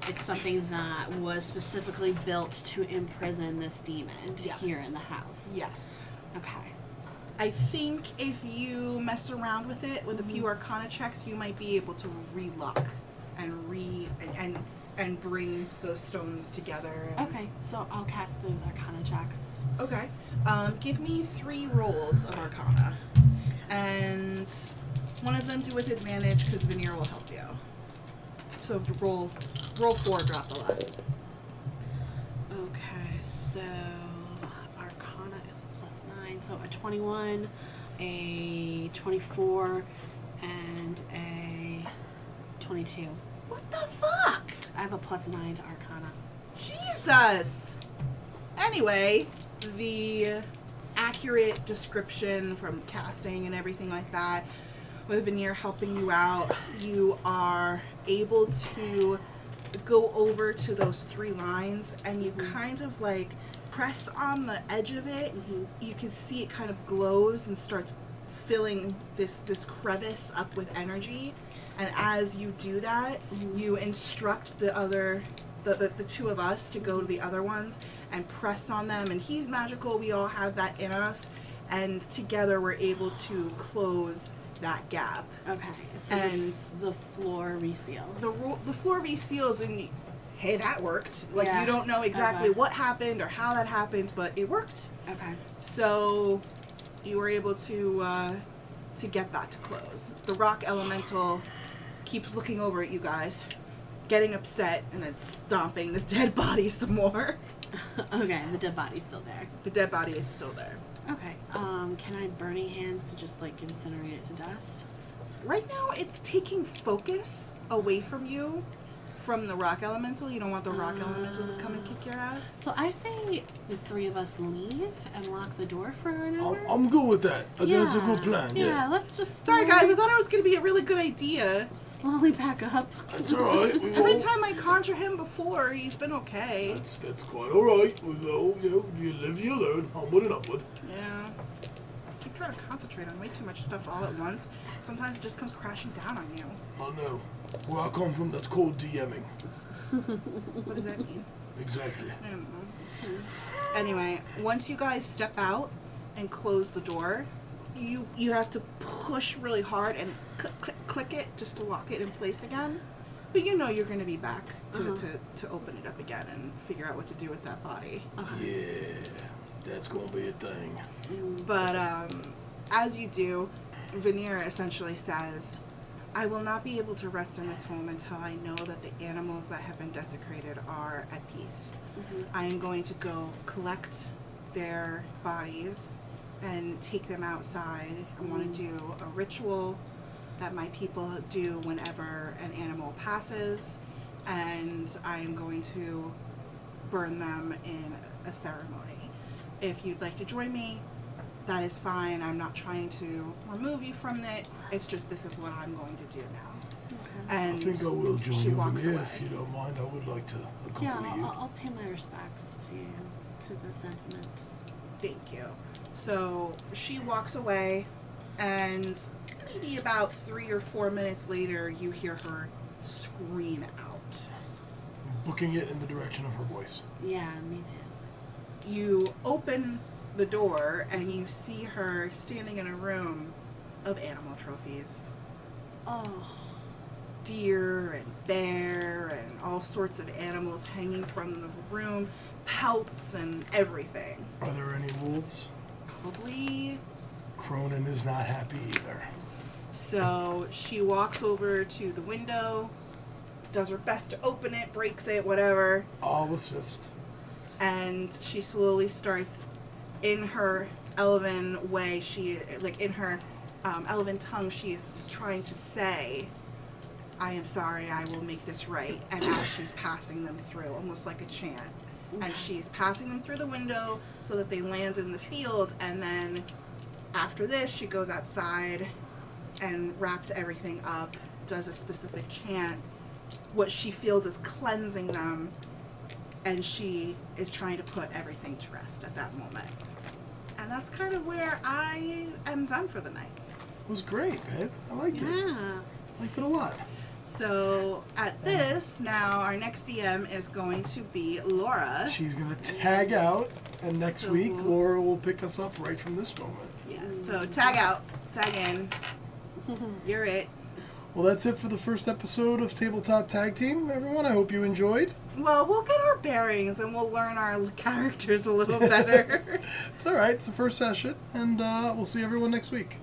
it's something that was specifically built to imprison this demon Yes. here in the house. Yes. Okay. I think if you mess around with it with a few arcana checks, you might be able to relock and re and and, and bring those stones together. and- Okay, so I'll cast those Arcana checks. Okay. Um, give me three rolls of Arcana, and one of them do with advantage because Veneer will help you. So roll, roll four, drop the last. So a twenty-one, a twenty-four, and a twenty-two. What the fuck? I have a plus nine to Arcana. Jesus. Anyway, the accurate description from casting and everything like that, with Veneer helping you out, you are able to go over to those three lines and you Mhm. kind of like press on the edge of it. Mhm. You can see it kind of glows and starts filling this this crevice up with energy. And as you do that, Mhm. you instruct the other the, the, the two of us to go to the other ones and press on them and he's magical we all have that in us and together we're able to close that gap Okay, so And- the floor reseals. the the floor reseals and hey that worked like Yeah. you don't know exactly Okay. what happened or how that happened but it worked okay. so you were able to uh, to get that to close the rock elemental keeps looking over at you guys getting upset and then stomping this dead body some more okay, the dead body's still there. the dead body is still there Okay. Um, can I burning hands to just like incinerate it to dust? right now it's taking focus away from you from the rock elemental you don't want the rock ah. elemental to come and kick your ass So I say the three of us leave and lock the door for an I'm, hour. I'm good with that. I think that's a good plan. Yeah, Yeah. let's just sorry guys i thought it was going to be a really good idea slowly pack up. That's all right. We every won't- time i conjure him before he's been okay That's that's quite all right. We go. You, know, you live, you learn. Onward and upward. Yeah. I keep trying to concentrate on way too much stuff all at once. Sometimes it just comes crashing down on you. I know. Where I come from, that's called DMing. What does that mean? Exactly. I don't know. Anyway, once you guys step out and close the door, you you have to push really hard and click click click it just to lock it in place again. But you know you're going to be back to, Uh-huh. to, to open it up again and figure out what to do with that body. Okay. Yeah. That's gonna be a thing. But um, as you do, Veneer essentially says, I will not be able to rest in this home until I know that the animals that have been desecrated are at peace. Mhm. I am going to go collect their bodies and take them outside. I want to do a ritual that my people do whenever an animal passes, and I am going to burn them in a ceremony. If you'd like to join me, that is fine. I'm not trying to remove you from it. It's just this is what I'm going to do now. Okay. And I think I will join you walks Veneer, away. if you don't mind. I would like to Yeah, I'll, you. I'll pay my respects to you, to the sentiment. Thank you. So she walks away, and maybe about three or four minutes later, you hear her scream out. Booking it in the direction of her voice. Yeah, me too. You open the door, and you see her standing in a room of animal trophies Oh, deer and bear and all sorts of animals hanging from the room, pelts and everything. Are there any wolves? Probably Kronan is not happy either. So she walks over to the window, does her best to open it, breaks it, whatever, I'll assist. and she slowly starts in her elven way, she like in her um, elven tongue, she's trying to say, I am sorry, I will make this right. And as she's passing them through, almost like a chant. And she's passing them through the window so that they land in the field. And then after this, she goes outside and wraps everything up, does a specific chant. What she feels is cleansing them. And she is trying to put everything to rest at that moment. And that's kind of where I am done for the night. It was great, babe. I liked it. yeah. Liked it a lot. So at uh, this, now our next DM is going to be Laura. She's gonna tag out, and next So- week Laura will pick us up right from this moment. Yeah, so tag out, tag in. You're it. Well, that's it for the first episode of Tabletop Tag Team, everyone. I hope you enjoyed. Well, we'll get our bearings and we'll learn our characters a little better. It's all right. It's the first session, and uh, we'll see everyone next week.